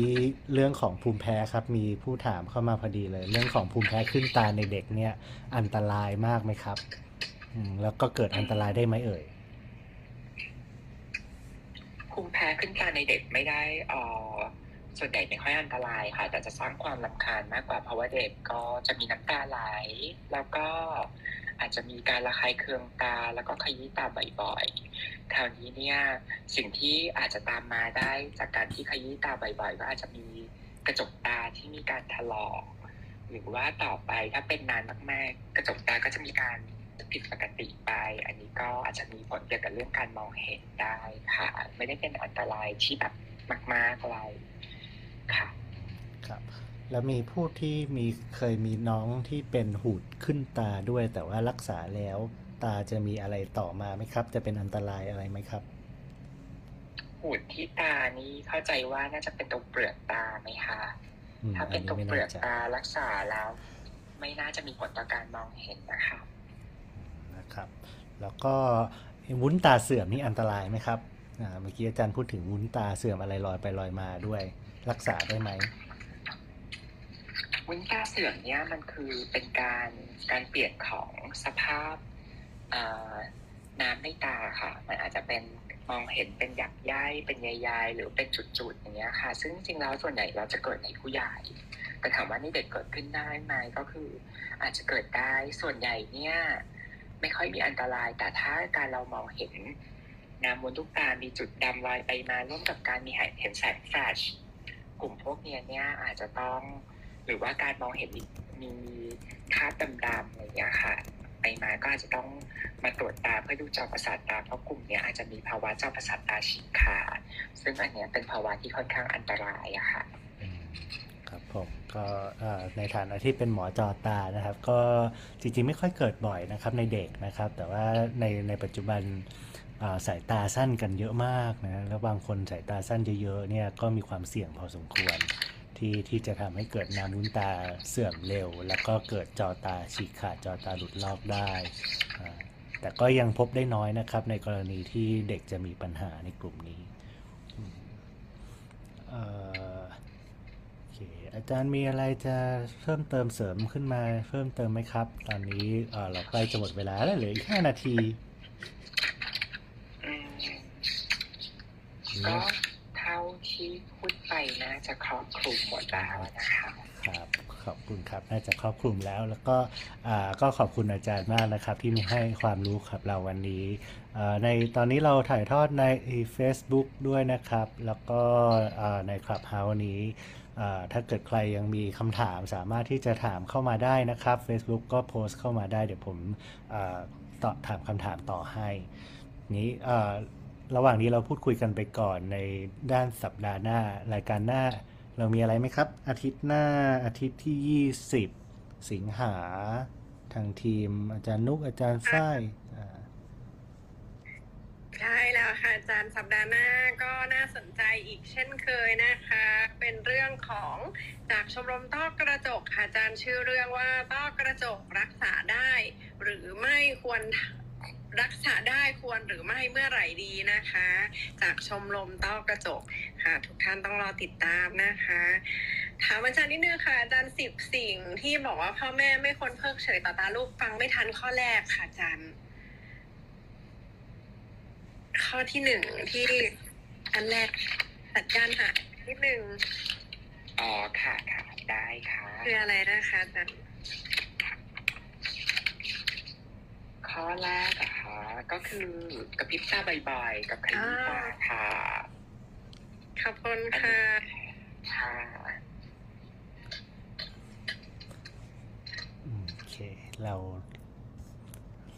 เรื่องของภูมิแพ้ครับ มีผู้ถามเข้ามาพอดีเลย เรื่องของภูมิแพ้ขึ้นตาในเด็กเนี่ยอันตรายมากไหมครับแล้วก็เกิดอันตรายได้ไหมเอ่ย ภูมิแพ้ขึ้นตาในเด็กไม่ได้อ่อส่วนใหญ่ไม่ค่อยอันตรายค่ะ แต่จะสร้างความลำคาญมากกว่าเพราะว่าเด็กก็จะมีน้ำตาไหล แล้วก็อาจจะมีการระคายเคืองตาแล้วก็ขยี้ตาบ่อยๆ คราวนี้เนี่ยสิ่งที่อาจจะตามมาได้จากการที่ขยี้ตาบ่อยๆ ก็อาจจะมีกระจกตาที่มีการถลอก หรือว่าต่อไปถ้าเป็นนานมากๆ กระจกตาก็จะมีการ ผิดปกติไป อันนี้ก็อาจจะมีผลเกี่ยวกับเรื่องการมองเห็นได้ค่ะ ไม่ได้เป็นอันตรายที่แบบมากๆอะไรค่ะครับ แล้วมีผู้ที่มีเคยมีน้องที่เป็นหูดขึ้นตาด้วย แต่ว่ารักษาแล้ว ตาจะมีอะไรต่อมาไหมครับ จะเป็นอันตรายอะไรไหมครับหูดที่ตานี่เข้าใจว่าน่าจะเป็นตรงเปลือกตาไหมคะอืมถ้าเป็นตรงไม่เปลืน่าอกจะตารักษาแล้ว ไม่น่าจะมีผลต่อการมองเห็นนะคะ นะครับแล้วก็วุ้นตาเสื่อมนี่อันตรายไหมครับเมื่อกี้อาจารย์พูดถึงวุ้นตาเสื่อมอะไรลอยไปลอยมาด้วย รักษาได้ไหมวุ้นตาเสื่อมเนี่ยมันคือเป็นการการเปลี่ยนของสภาพน้ำในตาค่ะ มันอาจจะเป็นมองเห็นเป็นหยักใยเป็นใยๆหรือเป็นจุดๆอย่างเงี้ยค่ะ ซึ่งจริงๆแล้วส่วนใหญ่เราจะเกิดในผู้ใหญ่แต่ถามว่านี่เด็กเกิดขึ้นได้ไหมก็คือ อาจจะเกิดได้ส่วนใหญ่เนี่ย ไม่ค่อยมีอันตราย แต่ถ้าการเรามองเห็นน้ำบนลูกตา มีจุดดำลอยไปมาร่วมกับการมีเห็นแสงแฟลชกลุ่มพวกเนี้ยเนี่ยอาจจะต้อง หรือว่าการมองเห็นมีคราบดำๆอะไรอย่างเงี้ยค่ะ ไปมาก็อาจจะต้องมาตรวจตาเพื่อดูจอประสาทตาเพราะกลุ่มเนี้ยอาจจะมีภาวะจอประสาทตาฉีกขาดซึ่งอันเนี้ยเป็นภาวะที่ค่อนข้างอันตรายอะค่ะ ผมก็ในฐานะที่เป็นหมอจอตานะครับ ก็จริงๆไม่ค่อยเกิดบ่อยนะครับในเด็กนะครับ แต่ว่าในในปัจจุบันาสายตาสั้นกันเยอะมากนะแล้วบางคนสายตาสั้นเยอะๆเนี่ยก็มีความเสี่ยงพอสมควรที่ที่จะทำให้เกิดน้ำวุ้นตาเสื่อมเร็ว แล้วก็เกิดจอตาฉีกขาดจอตาหลุดลอกได้ แต่ก็ยังพบได้น้อยนะครับ ในกรณีที่เด็กจะมีปัญหาในกลุ่มนี้อืม เอ่อโอเคอาจารย์มีอะไรจะเพิ่มเติมเสริมขึ้นมาเพิ่มเติมไหมครับ ตอนนี้เอ่อเราใกล้จะหมดเวลาแล้วเหลืออีกห้านาทีอืมก็เท่าที่พูดไปน่าจะครอบคลุมหมดแล้วนะคะครับขอบคุณครับน่าจะครอบคลุมแล้ว แล้วก็อ่าก็ขอบคุณอาจารย์มากนะครับ ที่มีให้ความรู้กับเราวันนี้อ่าในตอนนี้เราถ่ายทอดใน Facebook ด้วยนะครับ แล้วก็อ่าใน Clubhouse นี้อ่า ถ้าเกิดใครยังมีคำถามสามารถที่จะถามเข้ามาได้นะครับ Facebook ก็โพสต์เข้ามาได้ เดี๋ยวผมตอบถามคำถามต่อให้นี้ระหว่างนี้เราพูดคุยกันไปก่อนในด้านสัปดาห์หน้ารายการหน้า เรามีอะไรไหมครับ อาทิตย์หน้าอาทิตย์ที่ 20 สิงหาทางทีมอาจารย์นุกอาจารย์ฝ้าย ใช่แล้วค่ะอาจารย์สัปดาห์หน้าก็น่าสนใจอีกเช่นเคยนะคะ เป็นเรื่องของจากชมรมต้อกระจกค่ะอาจารย์ชื่อเรื่องว่าต้อกระจกรักษาได้ หรือไม่ควรรักษาได้ควรหรือไม่เมื่อไหร่ดีนะคะ จากชมรมต้อกระจกค่ะ ทุกท่านต้องรอติดตามนะคะถามอาจารย์นิดนึงค่ะอาจารย์สิบสิ่งที่บอกว่าพ่อแม่ไม่ควรเพิกเฉยต่อตาลูกฟังไม่ทันข้อแรกค่ะอาจารย์ ข้อที่หนึ่งที่อันแรกสัญญาณหายนิดนึงอ๋อค่ะค่ะได้ค่ะคืออะไรนะคะอาจารย์ข้อแรกนะคะก็คือกระพริบตาบ่อยๆกับขยี้ตาค่ะขอบคุณค่ะค่ะอืมโอเคเรา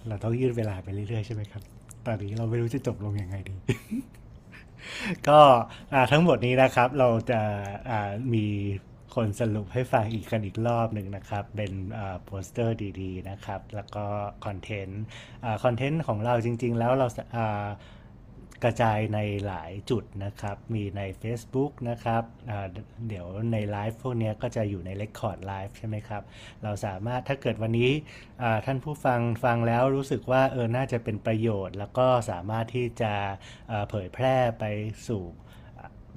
เราต้องยืดเวลาไปเรื่อยๆใช่ไหมครับ ตอนนี้เราไม่รู้จะจบลงยังไงดี ก็ทั้งหมดนี้นะครับ เราจะมีคนสรุปให้ฟังอีกกันอีกรอบหนึ่งนะครับ เป็นโปสเตอร์ดี ๆ นะครับ แล้วก็คอนเทนต์คอนเทนต์ของเราจริง ๆ แล้วเรา กระจายในหลายจุดนะครับ มีใน Facebook นะครับ เดี๋ยวในไลฟ์พวกนี้ก็จะอยู่ใน Record Live ใช่ไหมครับ เราสามารถถ้าเกิดวันนี้ท่านผู้ฟังฟังแล้วรู้สึกว่าเออ น่าจะเป็นประโยชน์ แล้วก็สามารถที่จะเผยแพร่ไปสู่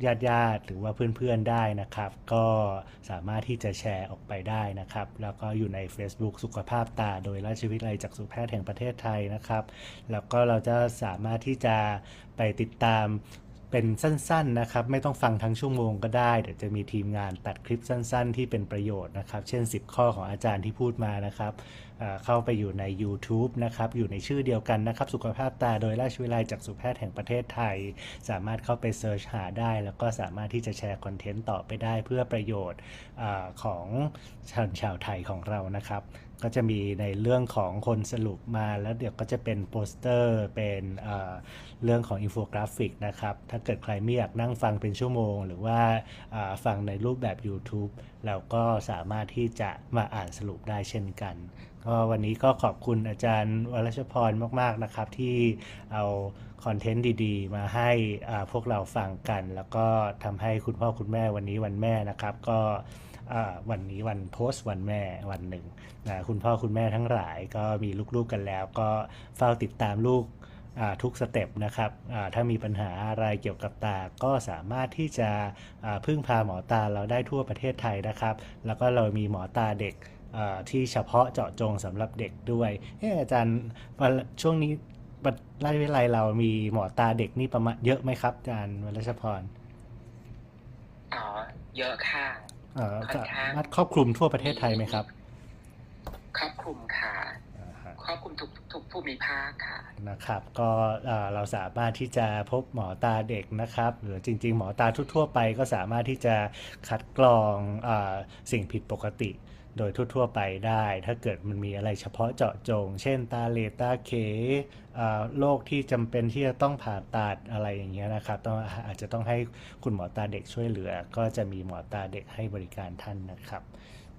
ญาติญาติหรือว่าเพื่อนๆได้นะครับ ก็สามารถที่จะแชร์ออกไปได้นะครับ แล้วก็อยู่ใน Facebook สุขภาพตา โดยราชวิทยาลัยจักษุแพทย์แห่งประเทศไทยนะครับ แล้วก็เราจะสามารถที่จะ ไปติดตามเป็นสั้นๆนะครับ ไม่ต้องฟังทั้งชั่วโมงก็ได้ เดี๋ยวจะมีทีมงานตัดคลิปสั้นๆ ที่เป็นประโยชน์นะครับ เช่น 10 ข้อของอาจารย์ที่พูดมานะครับเข้าไปอยู่ใน YouTube นะครับ อยู่ในชื่อเดียวกันนะครับ สุขภาพตาโดยราชวิทยาลัยจักษุแพทย์แห่งประเทศไทย สามารถเข้าไป search หาได้ แล้วก็สามารถที่จะแชร์คอนเทนต์ต่อไปได้เพื่อประโยชน์อของชาวชาวไทยของเรานะครับ ก็จะมีในเรื่องของคนสรุปมาแล้วเดี๋ยวก็จะเป็นโปสเตอร์เป็นเเรื่องของอินโฟกราฟิกนะครับ ถ้าเกิดใครไม่อยากนั่งฟังเป็นชั่วโมง หรือว่าาฟังในรูปแบบ YouTube เราก็สามารถที่จะมาอ่านสรุปได้เช่นกันก็วันนี้ก็ขอบคุณอาจารย์วรชพรมากๆนะครับ ที่เอาคอนเทนต์ดีๆ มาให้พวกเราฟังกัน แล้วก็ทำให้คุณพ่อคุณแม่วันนี้วันแม่นะครับ ก็ วันนี้วันโพสต์วันแม่วันหนึ่งนะคุณพ่อคุณแม่ทั้งหลายก็มีลูกๆกันแล้ว ก็เฝ้าติดตามลูกทุกสเต็ปนะครับถ้ามีปัญหาอะไรเกี่ยวกับตา ก็สามารถที่จะพึ่งพาหมอตาเราได้ทั่วประเทศไทยนะครับ แล้วก็เรามีหมอตาเด็กที่เฉพาะเจาะจงสำหรับเด็กด้วยอาจารย์ช่วงนี้ราชวิทยาลัยเรามีหมอตาเด็กนี่ประมาณเยอะไหมครับอาจารย์วรชพรอ๋อเยอะค่ะ เอ่อค่อนข้างสามารถครอบคลุมทั่วประเทศไทยไหมครับ ครอบคลุมค่ะอ่าฮะครอบคลุมทุกทุกภูมิภาคค่ะนะครับ ก็เอ่อเราสามารถที่จะพบหมอตาเด็กนะครับ หรือจริง ๆ หมอตาทั่วๆไปก็สามารถที่จะคัดกรองอาสิ่งผิดปกติ โดยทั่วๆไปได้ ถ้าเกิดมันมีอะไรเฉพาะเจาะจง เช่นตาเลดตาเขอ่าโรคที่จำเป็นที่จะต้องผ่าตัดอะไรอย่างเงี้ยนะครับต้องอาจจะต้องให้คุณหมอตาเด็กช่วยเหลือ ก็จะมีหมอตาเด็กให้บริการท่านนะครับ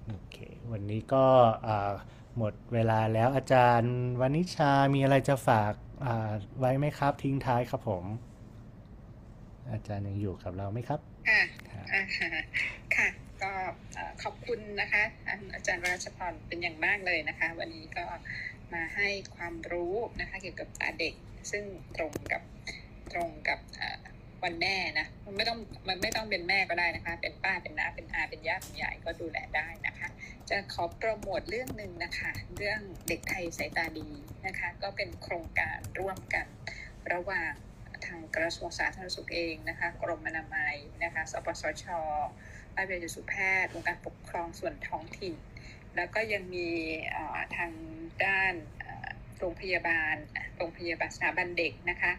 โอเควันนี้ก็อ่าหมดเวลาแล้วอาจารย์วนิชามีอะไรจะฝากอ่าไว้ไหมครับ ทิ้งท้ายครับผม อาจารย์ยังอยู่กับเราไหมครับ ค่ะครับอ่าฮะค่ะ ก็ขอบคุณนะคะอาจารย์วราชพรเป็นอย่างมากเลยนะคะ วันนี้ก็มาให้ความรู้นะคะเกี่ยวกับตาเด็ก ซึ่งตรงกับตรงกับวันแม่นะมันไม่ต้องมันไม่ต้องเป็นแม่ก็ได้นะคะ เป็นป้าเป็นน้าเป็นอาเป็นย่าเป็นยายก็ดูแลได้นะคะ จะขอโปรโมทเรื่องหนึ่งนะคะ เรื่องเด็กไทยสายตาดีนะคะ ก็เป็นโครงการร่วมกันระหว่างทางกระทรวงสาธารณสุขเองนะคะ กรมอนามัยนะคะ สปสช ภาควิชาสุแพทย์องค์การปกครองส่วนท้องถิ่น แล้วก็ยังมีทางด้านโรงพยาบาลโรงพยาบาลสถาบันเด็กนะคะ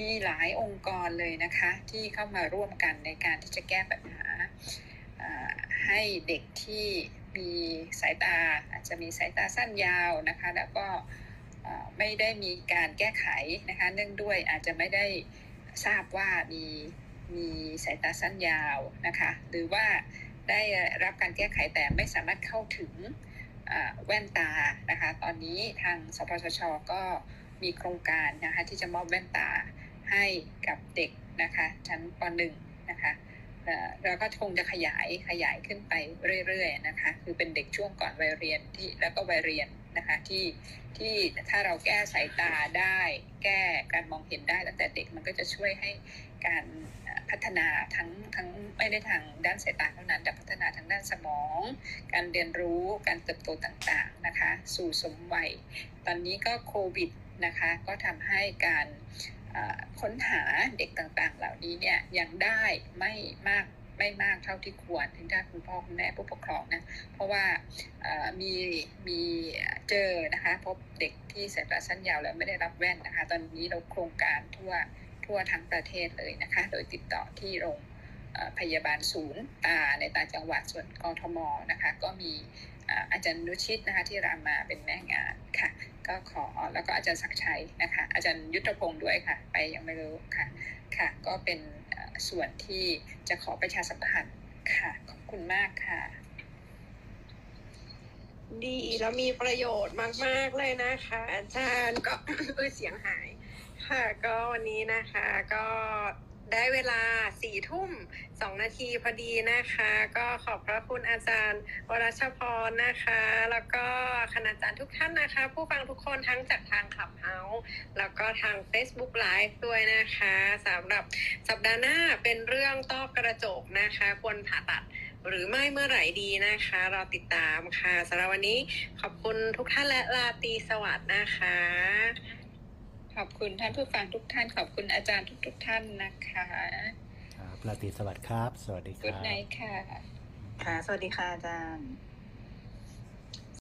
มีหลายองค์กรเลยนะคะ ที่เข้ามาร่วมกันในการที่จะแก้ปัญหาให้เด็กที่มีสายตาอาจจะมีสายตาสั้นยาวนะคะ แล้วก็ไม่ได้มีการแก้ไขนะคะ เนื่องด้วยอาจจะไม่ได้ทราบว่ามี มีสายตาสั้นยาวนะคะ หรือว่าได้รับการแก้ไขแต่ไม่สามารถเข้าถึงแว่นตานะคะ ตอนนี้ทางสปสชก็มีโครงการนะคะที่จะมอบแว่นตาให้กับเด็กนะคะชั้นป .1 นะคะเอ่อแล้วก็คงจะขยายขยายขึ้นไปเรื่อยๆนะคะ คือเป็นเด็กช่วงก่อนวัยเรียนที่แล้วก็วัยเรียนนะคะที่ที่ถ้าเราแก้สายตาได้ แก้การมองเห็นได้ตั้งแต่เด็กมันก็จะช่วยให้การ พัฒนาทั้งทั้งไม่ได้ทางด้านสายตาเท่านั้น แต่พัฒนาทางด้านสมอง การเรียนรู้การเติบโตต่างๆนะคะสู่สมวัย ตอนนี้ก็โควิดนะคะก็ทำให้การค้นหาเด็กต่างๆ เหล่านี้เนี่ยยังได้ไม่มากไม่มากเท่าที่ควรทั้งด้านคุณพ่อคุณแม่ผู้ปกครองนะเพราะว่ามีมีเจอนะคะพบเด็กที่สายตาสั้นยาวแล้วไม่ได้รับแว่นนะคะ ตอนนี้เราโครงการทั่ว ทั่วทั้งประเทศเลยนะคะ โดยติดต่อที่โรงพยาบาลศูนย์ตาในต่างจังหวัดส่วนกทมนะคะ ก็มีอาจารย์นุชิตนะคะที่รามาเป็นแม่งานค่ะ ก็ขอแล้วก็อาจารย์ศักชัยนะคะ อาจารย์ยุทธพงศ์ด้วยค่ะ ไปยังไม่รู้ค่ะค่ะ ก็เป็นส่วนที่จะขอประชาสัมพันธ์ค่ะ ขอบคุณมากค่ะ ดีแล้วมีประโยชน์มาก ๆ เลยนะคะ อาจารย์ก็เออเสียงหาย ค่ะก็วันนี้นะคะก็ได้เวลาสี่ทุ่มสองนาทีพอดีนะคะ ก็ขอบพระคุณอาจารย์วรชพรนะคะ แล้วก็คณาจารย์ทุกท่านนะคะ ผู้ฟังทุกคนทั้งจากทางขับเฮาแล้วก็ทาง Facebook Live ด้วยนะคะสำหรับสัปดาห์หน้าเป็นเรื่องต้อกระจกนะคะ ควรผ่าตัดหรือไม่เมื่อไหร่ดีนะคะราติดตามค่ะสำหรับวันนี้ขอบคุณทุกท่านและลาตีสวัสดนะคะ ขอบคุณท่านผู้ฟังทุกท่าน ขอบคุณอาจารย์ทุกๆท่านนะคะครับราตรีสวัสดิ์ครับ สวัสดีคกุดรับไนค่ะ ค่ะ สวัสดีค่ะอาจารย์